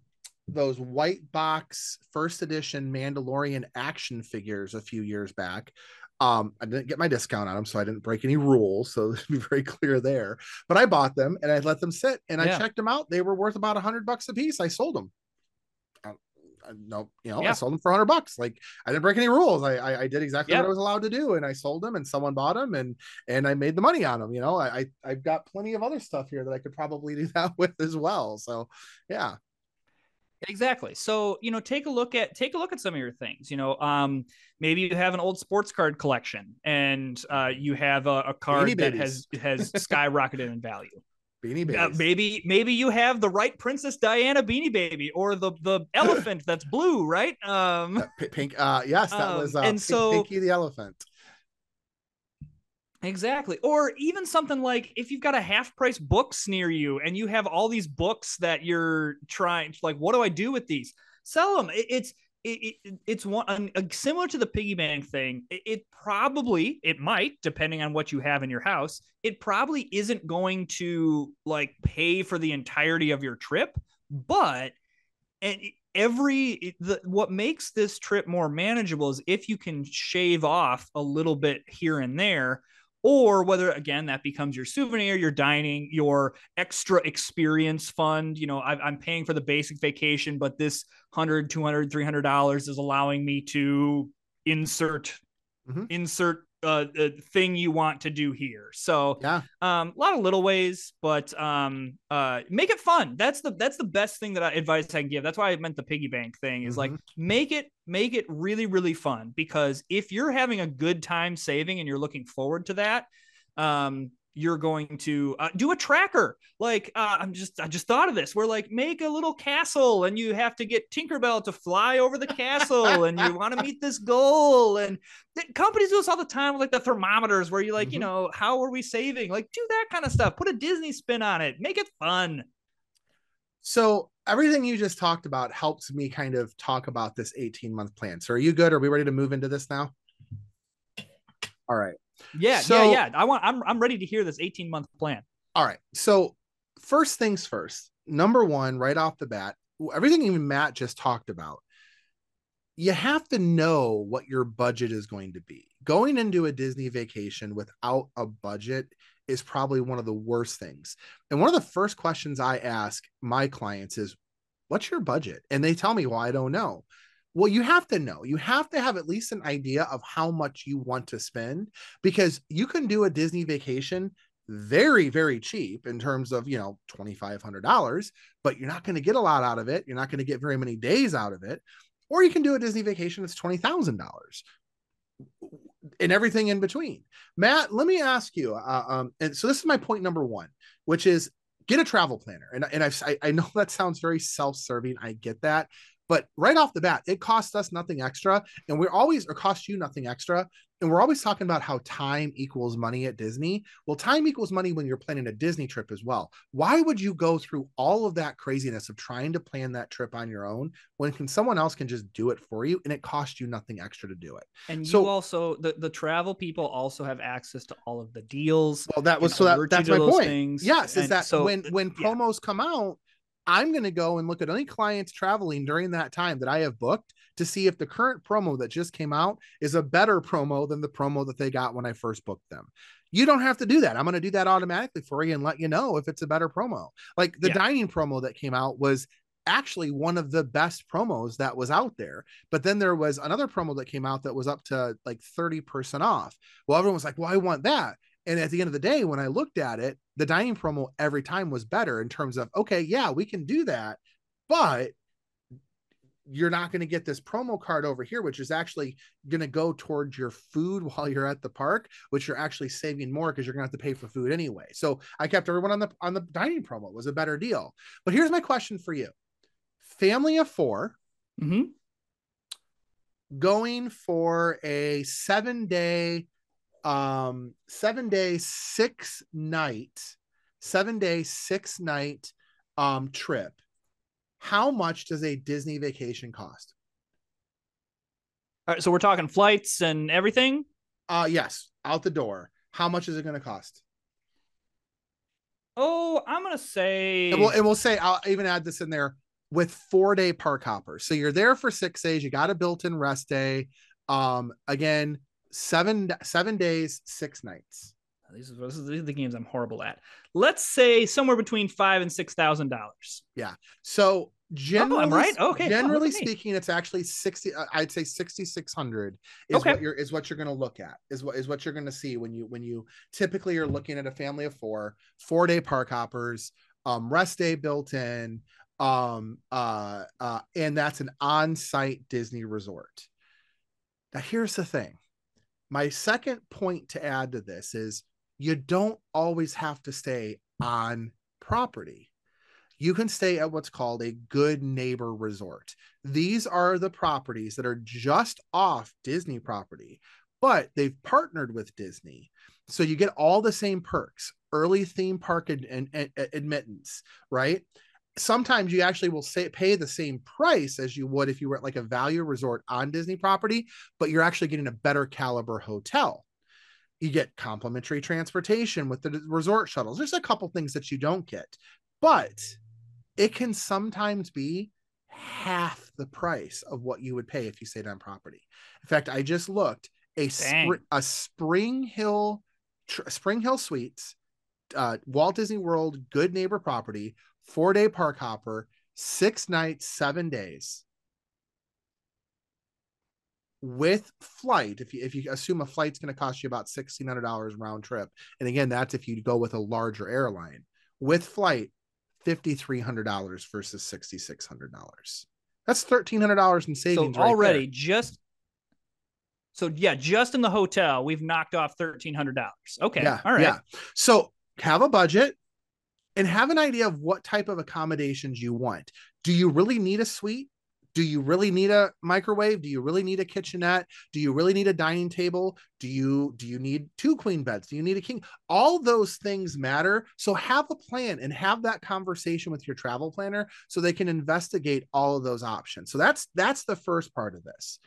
those white box first edition Mandalorian action figures a few years back. Um, I didn't get my discount on them, so I didn't break any rules. So to be very clear there. But I bought them and I let them sit and yeah. I checked them out. They were worth about a hundred bucks a piece. I sold them. Uh, no, you know, yeah. I sold them for hundred bucks. Like I didn't break any rules. I I, I did exactly yeah. what I was allowed to do, and I sold them, and someone bought them, and and I made the money on them. You know, I I've got plenty of other stuff here that I could probably do that with as well. So yeah, Exactly. So, you know, take a look at take a look at some of your things. You know, um, maybe you have an old sports card collection and uh, you have a, a card that has has skyrocketed in value. Beanie Babies. Uh, maybe maybe you have the right Princess Diana Beanie Baby or the the elephant that's blue, right? Um, uh, pink. Uh, yes, that um, was uh, and pink, so Pinky the elephant. Exactly. Or even something like if you've got a half price books near you and you have all these books that you're trying like what do I do with these? Sell them. It, it's it, it, it's one similar to the piggy bank thing. It probably it might depending on what you have in your house. It probably isn't going to like pay for the entirety of your trip, but and every the, what makes this trip more manageable is if you can shave off a little bit here and there or whether again that becomes your souvenir your dining your extra experience fund you know I, am paying for the basic vacation but this 100 200 300 dollars is allowing me to insert mm-hmm. insert uh, the thing you want to do here. So yeah, um, a lot of little ways, but um, uh, make it fun. That's the that's the best thing that I advice I can give. That's why I meant the piggy bank thing is mm-hmm. like make it make it really really fun because if you're having a good time saving and you're looking forward to that, um, you're going to uh, do a tracker. Like uh, i'm just i just thought of this. We're like make a little castle and you have to get tinkerbell to fly over the castle and you want to meet this goal. And companies do this all the time with like the thermometers where you like mm-hmm. you know how are we saving? Like do that kind of stuff. Put a disney spin on it. Make it fun. So everything you just talked about helps me kind of talk about this 18 month plan. So are you good? Are we ready to move into this now? All right yeah, so, yeah, yeah. I want. I'm I'm ready to hear this 18 month plan. All right. So first things first. Number one, right off the bat, everything even Matt just talked about. You have to know what your budget is going to be. Going into a Disney vacation without a budget is probably one of the worst things. And one of the first questions I ask my clients is, What's your budget? And they tell me, Well, I don't know. Well, you have to know. You have to have at least an idea of how much you want to spend because you can do a Disney vacation very, very cheap in terms of, you know, $2,500, but you're not going to get a lot out of it. You're not going to get very many days out of it. Or you can do a Disney vacation that's $20,000 and everything in between. Matt, let me ask you. Uh, um, and so this is my point number one, which is get a travel planner. And, and I've, I, I know that sounds very self serving. I get that. But right off the bat, it costs us nothing extra. And we're always, or cost you nothing extra. And we're always talking about how time equals money at Disney. Well, time equals money when you're planning a Disney trip as well. Why would you go through all of that craziness of trying to plan that trip on your own when can someone else can just do it for you and it costs you nothing extra to do it? And so, you also the, the travel people also have access to all of the deals. Well, that was so that, that's my point. Things. Yes, is that so, when when promos come out, I'm going to go and look at any clients traveling during that time that I have booked to see if the current promo that just came out is a better promo than the promo that they got when I first booked them. You don't have to do that. I'm going to do that automatically for you and let you know if it's a better promo. Like the yeah. dining promo that came out was actually one of the best promos that was out there. But then there was another promo that came out that was up to like 30% off. Well, everyone was like, well, I want that. And at the end of the day, when I looked at it, the dining promo every time was better in terms of, okay, yeah, we can do that, but you're not going to get this promo card over here, which is actually going to go towards your food while you're at the park, which you're actually saving more because you're going to have to pay for food anyway. So I kept everyone on the on the dining promo it was a better deal. But here's my question for you: Family of 4 mm-hmm. going for a seven day um seven day six night seven day six night um trip how much does a disney vacation cost? All right so we're talking flights and everything? Uh yes out the door. How much is it going to cost? Oh i'm going to say and we'll, and we'll say i'll even add this in there with four day park hoppers. So you're there for six days you got a built-in rest day. Um again seven seven days, six nights. These are, these are the games I'm horrible at. Let's say somewhere between five and six thousand dollars. Yeah. So generally, oh, I'm right. Okay. Generally oh, speaking, it's actually sixty. Uh, I'd say sixty six hundred is okay. what you're is what you're going to look at. Is what is what you're going to see when you when you typically are looking at a family of four, four day park hoppers, um, rest day built in, um, uh, uh, and that's an on site Disney resort. Now here's the thing my second point to add to this is you don't always have to stay on property. You can stay at what's called a good neighbor resort. These are the properties that are just off Disney property, but they've partnered with Disney. So you get all the same perks early theme park ad- ad- ad- admittance, right? Sometimes you actually will say pay the same price as you would if you were at like a value resort on Disney property, but you're actually getting a better caliber hotel. You get complimentary transportation with the resort shuttles. There's a couple things that you don't get, but it can sometimes be half the price of what you would pay if you stayed on property. In fact, I just looked a spr- a Spring Hill tr- Spring Hill Suites, uh, Walt Disney World Good Neighbor property, four day park hopper, six nights, seven days. With flight, if you if you assume a flight's going to cost you about sixteen hundred dollars round trip, and again, that's if you go with a larger airline. With flight, fifty three hundred dollars versus sixty six hundred dollars. That's thirteen hundred dollars in savings so already. Right just so yeah, just in the hotel, we've knocked off thirteen hundred dollars. Okay, yeah, all right. Yeah. So have a budget and have an idea of what type of accommodations you want. Do you really need a suite? Do you really need a microwave? Do you really need a kitchenette? Do you really need a dining table? Do you do you need two queen beds? Do you need a king? All those things matter. So have a plan and have that conversation with your travel planner so they can investigate all of those options. So that's that's the first part of this.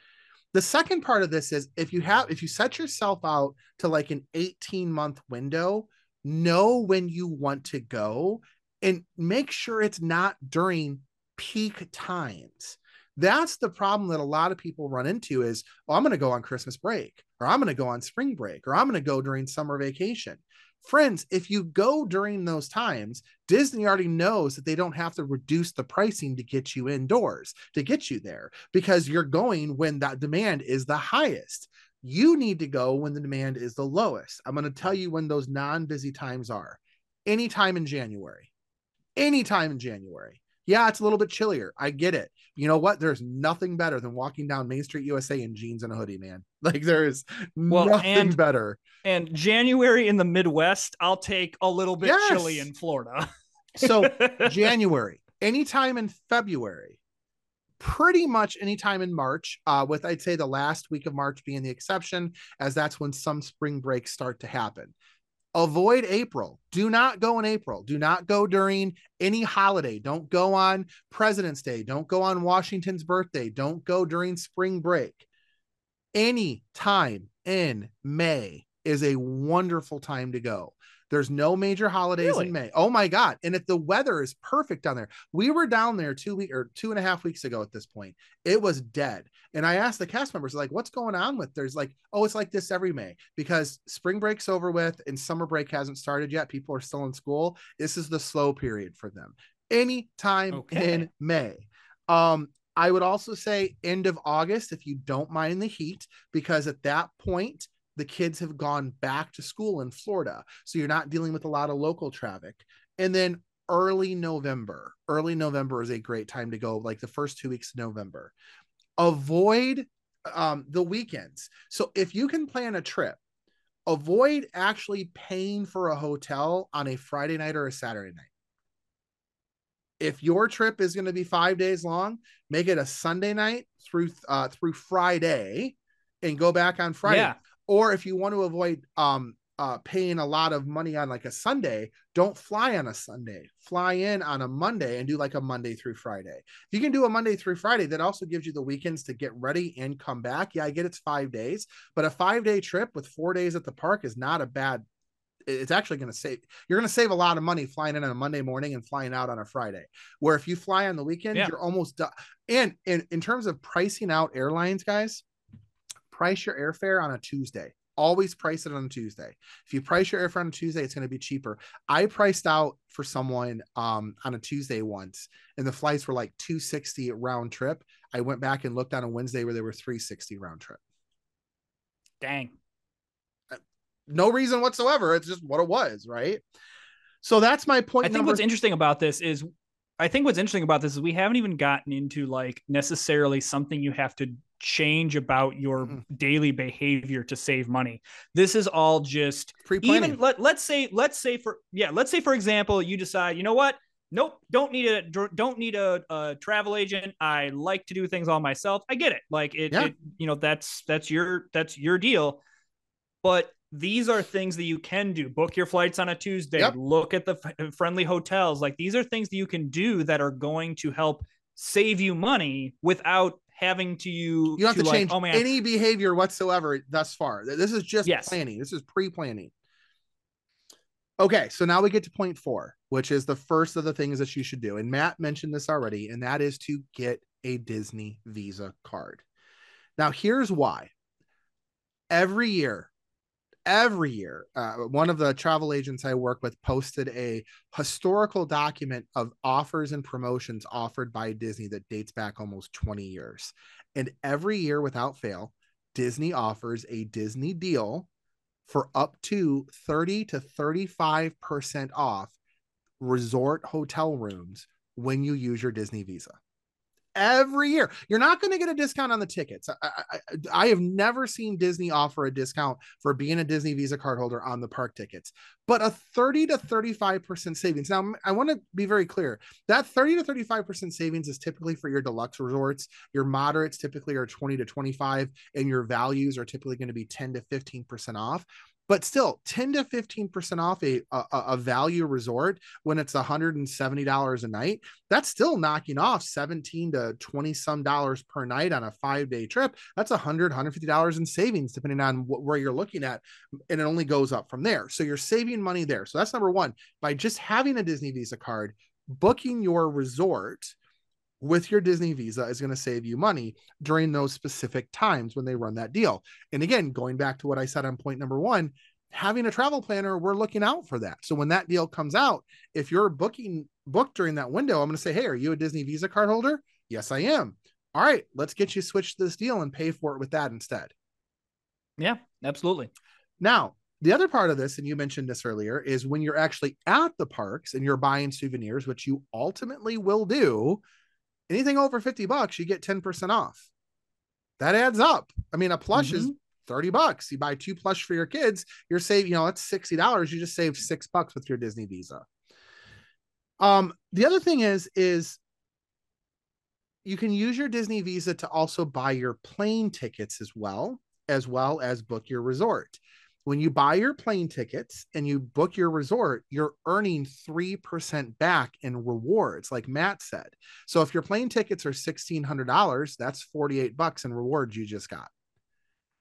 The second part of this is if you have if you set yourself out to like an 18 month window, know when you want to go and make sure it's not during peak times. That's the problem that a lot of people run into is, oh, I'm going to go on Christmas break, or I'm going to go on spring break, or I'm going to go during summer vacation. Friends, if you go during those times, Disney already knows that they don't have to reduce the pricing to get you indoors, to get you there, because you're going when that demand is the highest. You need to go when the demand is the lowest. I'm going to tell you when those non busy times are anytime in January. Anytime in January. Yeah, it's a little bit chillier. I get it. You know what? There's nothing better than walking down Main Street USA in jeans and a hoodie, man. Like there is well, nothing and, better. And January in the Midwest, I'll take a little bit yes. chilly in Florida. so January, anytime in February, pretty much anytime in March, uh, with I'd say the last week of March being the exception, as that's when some spring breaks start to happen. Avoid April. Do not go in April. Do not go during any holiday. Don't go on President's Day. Don't go on Washington's birthday. Don't go during spring break. Any time in May is a wonderful time to go. There's no major holidays really? in May. Oh my God. And if the weather is perfect down there, we were down there two week or two and a half weeks ago at this point. It was dead. And I asked the cast members, like, what's going on with there's like, oh, it's like this every May because spring break's over with and summer break hasn't started yet. People are still in school. This is the slow period for them. Any time okay. in May. Um, I would also say end of August if you don't mind the heat, because at that point, the kids have gone back to school in Florida. So you're not dealing with a lot of local traffic. And then early November, early November is a great time to go, like the first two weeks of November. Avoid um, the weekends. So if you can plan a trip, avoid actually paying for a hotel on a Friday night or a Saturday night. If your trip is going to be five days long, make it a Sunday night through uh, through Friday, and go back on Friday. Yeah or if you want to avoid um uh, paying a lot of money on like a Sunday, don't fly on a Sunday. Fly in on a Monday and do like a Monday through Friday. If you can do a Monday through Friday, that also gives you the weekends to get ready and come back. Yeah, I get it's five days, but a five day trip with four days at the park is not a bad. It's actually going to save. You're going to save a lot of money flying in on a Monday morning and flying out on a Friday. Where if you fly on the weekend, yeah. you're almost done. And in in terms of pricing out airlines, guys, price your airfare on a Tuesday always price it on a Tuesday. If you price your airfare on a Tuesday, it's going to be cheaper. I priced out for someone um, on a Tuesday once, and the flights were like 260 round trip. I went back and looked on a Wednesday where they were 360 round trip. Dang. Uh, no reason whatsoever. It's just what it was, right? So that's my point. I think what's interesting about this is I think what's interesting about this is we haven't even gotten into like necessarily something you have to change about your mm-hmm. daily behavior to save money. This is all just even let, let's say let's say for yeah, let's say for example you decide, you know what? Nope, don't need a don't need a, a travel agent. I like to do things all myself. I get it. Like it, yeah. it you know that's that's your that's your deal. But these are things that you can do. Book your flights on a Tuesday. Yep. Look at the f- friendly hotels. Like these are things that you can do that are going to help save you money without having to you. You have to, to change like, oh, any behavior whatsoever thus far. This is just yes. planning. This is pre-planning. Okay, so now we get to point four, which is the first of the things that you should do. And Matt mentioned this already, and that is to get a Disney Visa card. Now, here's why. Every year, every year, uh, one of the travel agents I work with posted a historical document of offers and promotions offered by Disney that dates back almost 20 years. And every year, without fail, Disney offers a Disney deal for up to 30 to 35% off resort hotel rooms when you use your Disney Visa every year. You're not going to get a discount on the tickets. I, I, I, have never seen Disney offer a discount for being a Disney Visa card holder on the park tickets, but a 30 to 35% savings. Now, I want to be very clear that 30 to 35% savings is typically for your deluxe resorts. Your moderates typically are 20 to 25, and your values are typically going to be 10 to 15% off but still 10 to 15% off a, a, a, value resort when it's $170 a night that's still knocking off 17 to 20 some dollars per night on a five day trip. That's 100 $150 in savings depending on where you're looking at and it only goes up from there. So you're saving money there. So that's number one by just having a disney visa card booking your resort with your Disney Visa is going to save you money during those specific times when they run that deal. And again, going back to what I said on point number one, having a travel planner, we're looking out for that. So when that deal comes out, if you're booking booked during that window, I'm going to say, Hey, are you a Disney Visa card holder? Yes, I am. All right, let's get you switched to this deal and pay for it with that instead. Yeah, absolutely. Now, the other part of this, and you mentioned this earlier, is when you're actually at the parks and you're buying souvenirs, which you ultimately will do, anything over 50 bucks, you get 10% off. That adds up. I mean, a plush mm-hmm. is 30 bucks. You buy two plush for your kids, you're saving, you know, that's $60. You just save six bucks with your Disney Visa. Um, the other thing is, is you can use your Disney Visa to also buy your plane tickets as well, as well as book your resort when you buy your plane tickets and you book your resort, you're earning 3% back in rewards, like Matt said. So if your plane tickets are $1,600, that's 48 bucks in rewards you just got.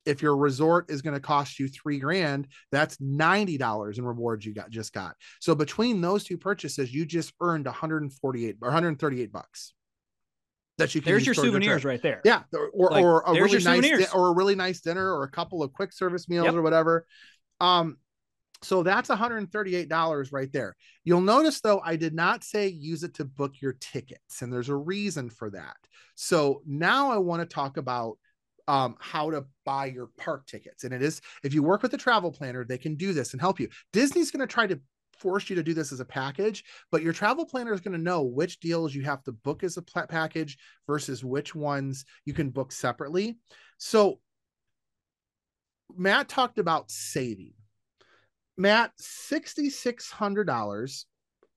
If your resort is going to cost you three grand, that's $90 in rewards you got just got. So between those two purchases, you just earned 148 or 138 bucks that you can there's your souvenirs right there yeah or, like, or a really nice di- or a really nice dinner or a couple of quick service meals yep. or whatever um so that's $138 right there you'll notice though i did not say use it to book your tickets and there's a reason for that so now i want to talk about um, how to buy your park tickets. And it is, if you work with a travel planner, they can do this and help you. Disney's going to try to force you to do this as a package, but your travel planner is going to know which deals you have to book as a package versus which ones you can book separately. So Matt talked about saving. Matt, $6,600.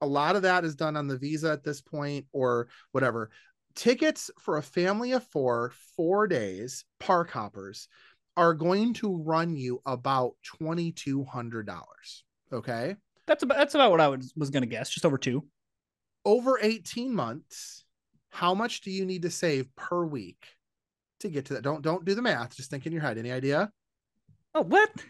A lot of that is done on the visa at this point or whatever. Tickets for a family of four, four days, park hoppers are going to run you about $2,200. Okay. That's about that's about what I was was gonna guess. Just over two. Over 18 months, how much do you need to save per week to get to that? Don't don't do the math. Just think in your head. Any idea? Oh, what?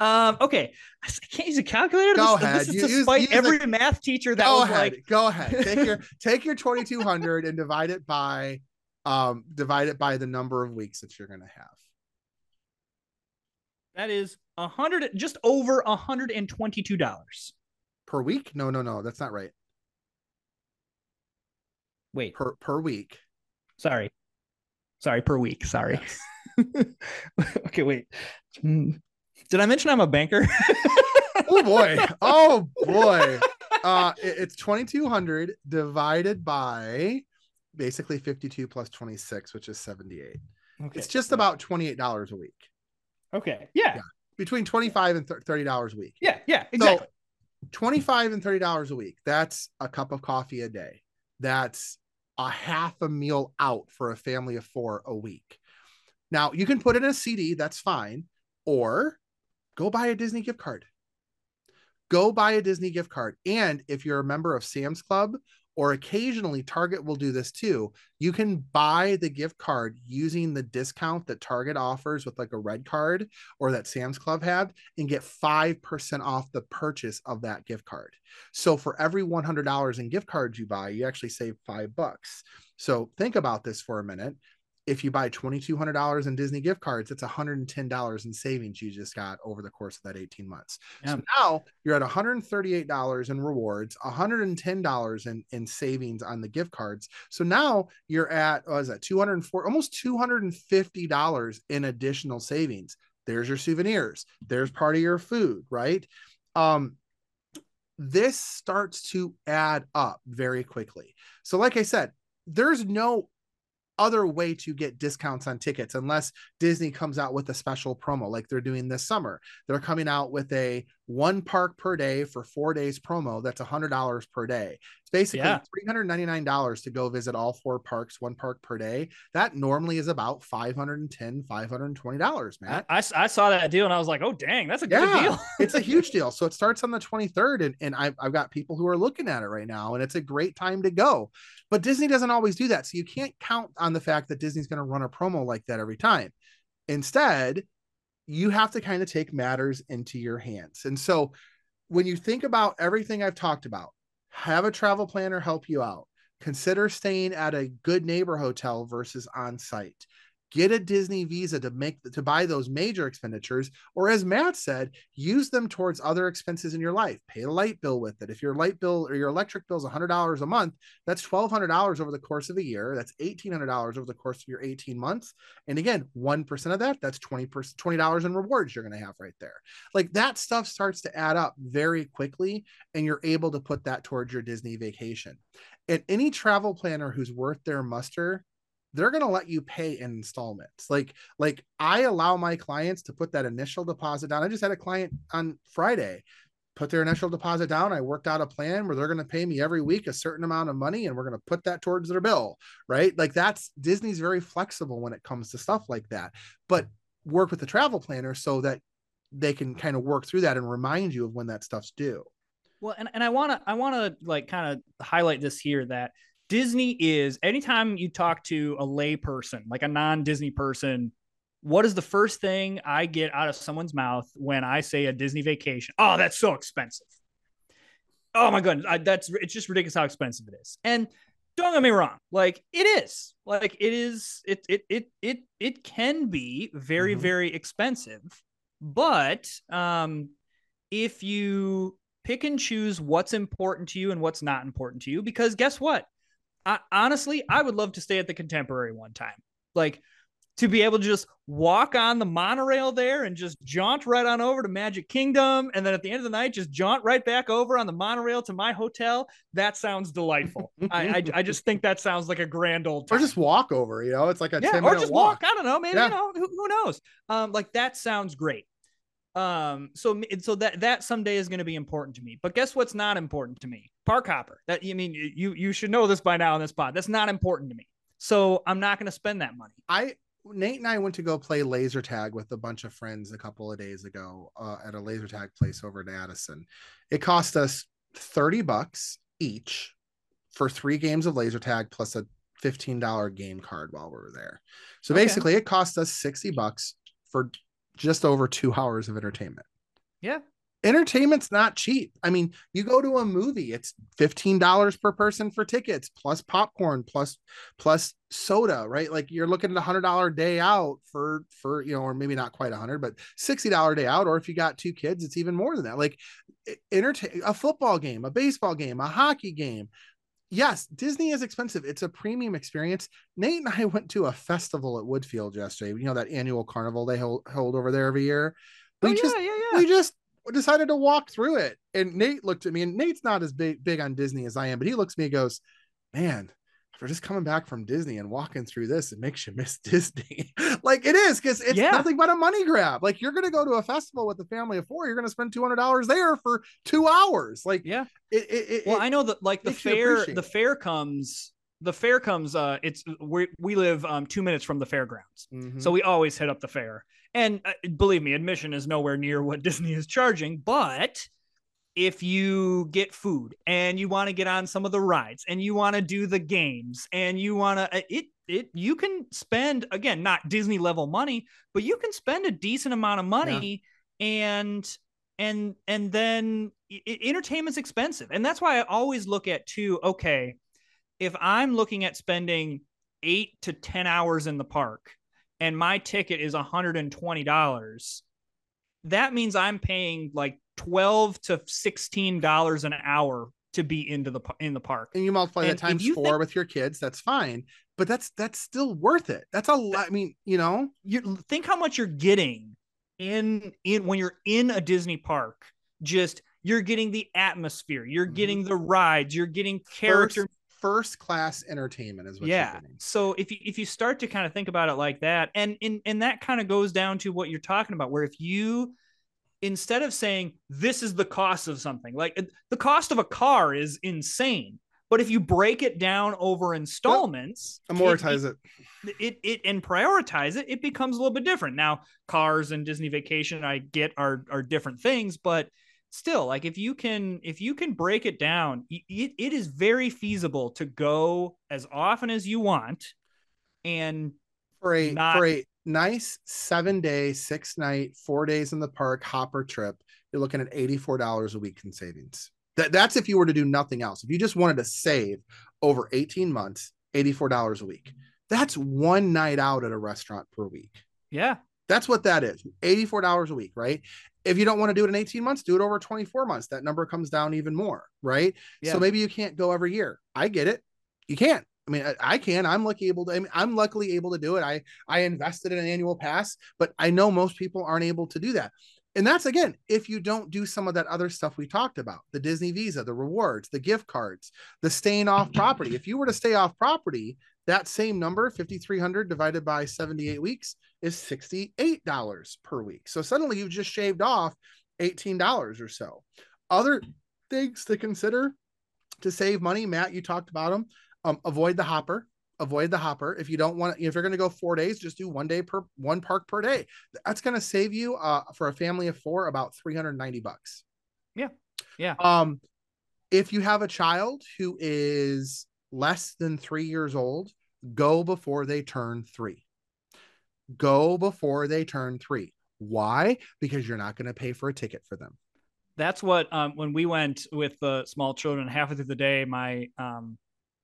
Um, okay. I can't use a calculator. Go this, ahead. This is you, despite use, use every the... math teacher that go was ahead. like, go ahead. Take your take your 2200 and divide it by um divide it by the number of weeks that you're gonna have. That is a hundred just over a hundred and twenty-two dollars per week? No, no, no, that's not right. Wait. Per per week. Sorry. Sorry, per week. Sorry. Yes. okay, wait. Did I mention I'm a banker? oh boy. Oh boy. Uh it, it's 2200 divided by basically 52 plus 26, which is 78. Okay. It's just about $28 a week. Okay. Yeah. yeah. Between 25 and $30 a week. Yeah. Yeah. Exactly. So 25 and 30 dollars a week that's a cup of coffee a day that's a half a meal out for a family of four a week now you can put in a cd that's fine or go buy a disney gift card go buy a disney gift card and if you're a member of sam's club or occasionally Target will do this too. You can buy the gift card using the discount that Target offers with like a red card or that Sam's Club had and get 5% off the purchase of that gift card. So for every $100 in gift cards you buy, you actually save 5 bucks. So think about this for a minute if you buy $2200 in disney gift cards it's $110 in savings you just got over the course of that 18 months. Yeah. so now you're at $138 in rewards $110 in, in savings on the gift cards. So now you're at what is that 204 almost $250 in additional savings. There's your souvenirs. There's part of your food right? Um this starts to add up very quickly. So like i said there's no other way to get discounts on tickets unless Disney comes out with a special promo like they're doing this summer. They're coming out with a one park per day for four days promo that's a hundred dollars per day. It's basically yeah. $399 to go visit all four parks one park per day. That normally is about 510 $520 matt. I, I, saw that deal and i was like oh dang that's a good deal. it's a huge deal. So it starts on the 23rd and, and I've, I've got people who are looking at it right now and it's a great time to go. But disney doesn't always do that. So you can't count on the fact that disney's going to run a promo like that every time. Instead you have to kind of take matters into your hands. And so when you think about everything I've talked about, have a travel planner help you out. Consider staying at a good neighbor hotel versus on site get a Disney Visa to make to buy those major expenditures, or as Matt said, use them towards other expenses in your life. Pay a light bill with it. If your light bill or your electric bill is $100 a month, that's $1,200 over the course of a year. That's $1,800 over the course of your 18 months. And again, 1% of that, that's 20 $20 in rewards you're going to have right there. Like that stuff starts to add up very quickly, and you're able to put that towards your Disney vacation. And any travel planner who's worth their muster they're going to let you pay in installments. Like like i allow my clients to put that initial deposit down. I just had a client on friday put their initial deposit down. I worked out a plan where they're going to pay me every week a certain amount of money and we're going to put that towards their bill right? Like that's disney's very flexible when it comes to stuff like that but work with the travel planner so that they can kind of work through that and remind you of when that stuff's due. Well and, and i want to i want to like kind of highlight this here that Disney is anytime you talk to a lay person, like a non Disney person, what is the first thing I get out of someone's mouth when I say a Disney vacation? Oh, that's so expensive. Oh my goodness, I, that's it's just ridiculous how expensive it is. And don't get me wrong, like it is, like it is, it it it it it can be very mm-hmm. very expensive, but um, if you pick and choose what's important to you and what's not important to you, because guess what, I, honestly, I would love to stay at the Contemporary one time. Like to be able to just walk on the monorail there and just jaunt right on over to Magic Kingdom. And then at the end of the night, just jaunt right back over on the monorail to my hotel. That sounds delightful. I, I, I just think that sounds like a grand old time. Or just walk over, you know, it's like a yeah, 10 or just walk. walk. I don't know, maybe, yeah. you know, who, who knows? Um, like that sounds great. Um, so so that that someday is going to be important to me. But guess what's not important to me? Park hopper. That you mean you you should know this by now in this pod. That's not important to me. So I'm not going to spend that money. I Nate and I went to go play laser tag with a bunch of friends a couple of days ago uh, at a laser tag place over in Addison. It cost us 30 bucks each for three games of laser tag plus a $15 game card while we were there. So okay. basically it cost us 60 bucks for just over two hours of entertainment. Yeah. Entertainment's not cheap. I mean, you go to a movie, it's $15 per person for tickets, plus popcorn, plus plus soda, right? Like you're looking at a hundred dollar day out for for you know, or maybe not quite a hundred, but sixty dollar day out. Or if you got two kids, it's even more than that. Like entertain a football game, a baseball game, a hockey game, yes, Disney is expensive. It's a premium experience. Nate and I went to a festival at Woodfield yesterday. You know that annual carnival they hold, hold over there every year. We oh, just yeah, yeah, yeah. we just decided to walk through it. And Nate looked at me, and Nate's not as big big on Disney as I am, but he looks at me and goes, Man, for just coming back from Disney and walking through this, it makes you miss Disney. like it is, because it's yeah. nothing but a money grab. Like you're gonna go to a festival with a family of four, you're gonna spend two hundred dollars there for two hours. Like yeah, it, it, it well, I know that like the fair, the fair comes the fair comes uh it's we we live um 2 minutes from the fairgrounds. Mm-hmm. So we always hit up the fair. And uh, believe me, admission is nowhere near what Disney is charging, but if you get food and you want to get on some of the rides and you want to do the games and you want to uh, it it you can spend again not disney level money but you can spend a decent amount of money yeah. and and and then it, entertainment's expensive and that's why i always look at too okay if i'm looking at spending 8 to 10 hours in the park and my ticket is $120 that means i'm paying like 12 to 16 dollars an hour to be into the in the park. And you multiply and that times four think, with your kids that's fine but that's that's still worth it. That's a lot i mean you know? You think how much you're getting in in when you're in a disney park just you're getting the atmosphere you're mm-hmm. getting the rides you're getting character first, first class entertainment is what yeah. so if you if you start to kind of think about it like that and and and that kind of goes down to what you're talking about where if you instead of saying this is the cost of something, like the cost of a car is insane. But if you break it down over installments, amortize it, it, it, it, and prioritize it, it becomes a little bit different. Now, cars and Disney Vacation, I get are are different things, but still, like if you can if you can break it down, it, it is very feasible to go as often as you want, and for a not, for a nice seven day, six night, four days in the park hopper trip, you're looking at $84 a week in savings. That, that's if you were to do nothing else. If you just wanted to save over 18 months, $84 a week. That's one night out at a restaurant per week. Yeah. That's what that is. $84 a week, right? If you don't want to do it in 18 months, do it over 24 months. That number comes down even more, right? Yeah. So maybe you can't go every year. I get it. You can't. I mean, I, I, can. I'm lucky able to. I mean, I'm luckily able to do it. I I invested in an annual pass, but I know most people aren't able to do that. And that's again, if you don't do some of that other stuff we talked about, the Disney Visa, the rewards, the gift cards, the staying off property. If you were to stay off property, that same number, 5,300 divided by 78 weeks, is $68 per week. So suddenly you've just shaved off $18 or so. Other things to consider to save money, Matt, you talked about them um, avoid the hopper avoid the hopper. If you don't want if you're going to go four days just do one day per one park per day. That's going to save you uh, for a family of four about 390 bucks. Yeah yeah. Um if you have a child who is less than three years old go before they turn three. Go before they turn three. Why? Because you're not going to pay for a ticket for them. That's what um, when we went with the small children halfway through the day my um,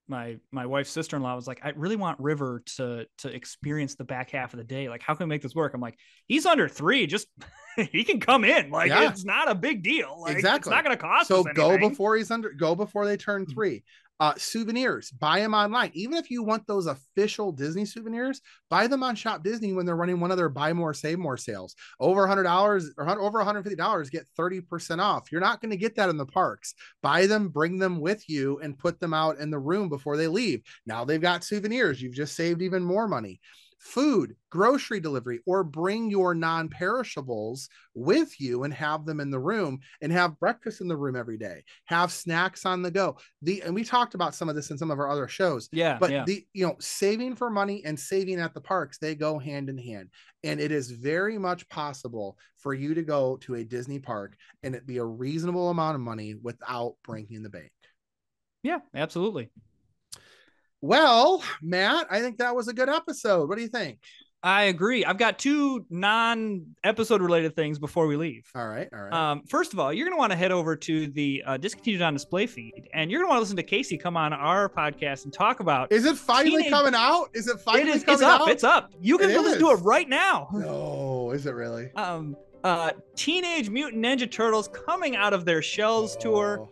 my my wife's sister-in-law was like i really want river to to experience the back half of the day. Like how can we make this work? I'm like he's under three. Just he can come in. Like yeah. it's not a big deal. Like, exactly it's not going to cost so go before he's under go before they turn mm. three uh, souvenirs, buy them online. Even if you want those official Disney souvenirs, buy them on Shop Disney when they're running one of their buy more, save more sales. Over $100 or over $150, get 30% off. You're not going to get that in the parks. Buy them, bring them with you, and put them out in the room before they leave. Now they've got souvenirs. You've just saved even more money food, grocery delivery, or bring your non perishables with you and have them in the room and have breakfast in the room every day, have snacks on the go. The and we talked about some of this in some of our other shows. Yeah. But yeah. the you know, saving for money and saving at the parks, they go hand in hand. And it is very much possible for you to go to a Disney park and it be a reasonable amount of money without breaking the bank. Yeah, absolutely. Well, Matt, I think that was a good episode. What do you think? I agree. I've got two non-episode related things before we leave. All right, all right. Um, first of all, you're going to want to head over to the uh, discontinued on display feed, and you're going to want to listen to Casey come on our podcast and talk about. Is it finally teenage... coming out? Is it finally? It is. Coming it's up. Out? It's up. You can it listen to it right now. No, is it really? Um, uh, Teenage Mutant Ninja Turtles coming out of their shells oh. tour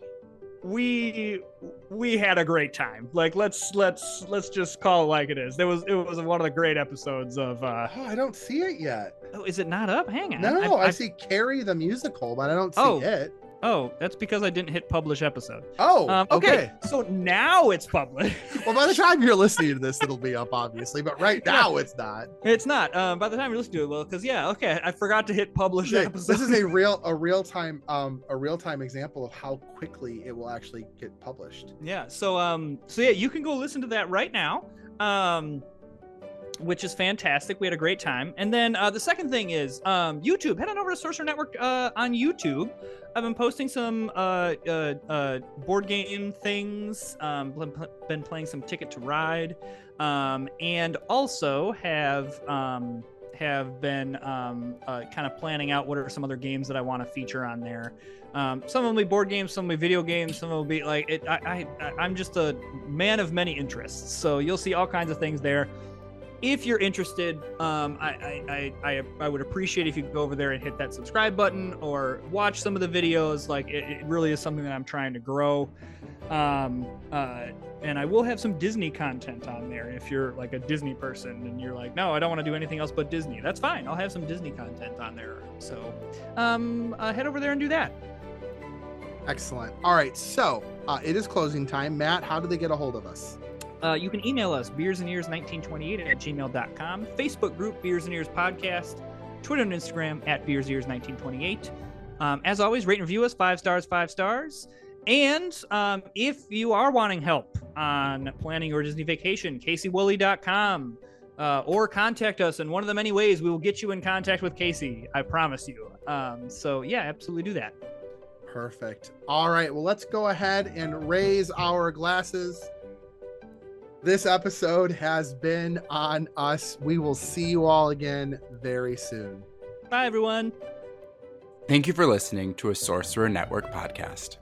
we we had a great time. Like let's let's let's just call it like it is. There was it was one of the great episodes of uh oh, I don't see it yet. Oh, is it not up? Hang on. No, I, I, I see Carrie the musical, but I don't see oh, it. Oh, that's because I didn't hit publish episode. Oh, um, okay. okay. So now it's public. well, by the time you're listening to this, it'll be up, obviously. But right now, yeah. it's not. It's not. Um, by the time you listen to it, well, because yeah, okay, I forgot to hit publish episode. This is a real, a real time, um, a real time example of how quickly it will actually get published. Yeah. So, um, so yeah, you can go listen to that right now. Um, which is fantastic. We had a great time. And then uh, the second thing is um, YouTube. Head on over to Sorcerer Network uh, on YouTube. I've been posting some uh, uh, uh board game things. Um, been playing some Ticket to Ride, um, and also have um, have been um, uh, kind of planning out what are some other games that I want to feature on there. Um, some of them will be board games, some will be video games, some will be like it. I, I I'm just a man of many interests, so you'll see all kinds of things there if you're interested, um, I, I, I, I, would appreciate if you go over there and hit that subscribe button or watch some of the videos. Like it, it really is something that I'm trying to grow. Um, uh, and I will have some Disney content on there. If you're like a Disney person and you're like, no, I don't want to do anything else but Disney, that's fine. I'll have some Disney content on there. So um, uh, head over there and do that. Excellent. All right. So uh, it is closing time. Matt, how do they get a hold of us? Uh, you can email us beersand1928 at gmail.com, Facebook group Beers and Ears Podcast, Twitter and Instagram at beersears1928. Um, as always, rate and review us five stars, five stars. And um, if you are wanting help on planning your Disney vacation, CaseyWoolley.com uh, or contact us in one of the many ways we will get you in contact with Casey. I promise you. Um, so, yeah, absolutely do that. Perfect. All right. Well, let's go ahead and raise our glasses this episode has been on us. We will see you all again very soon. Bye, everyone. Thank you for listening to a Sorcerer Network podcast.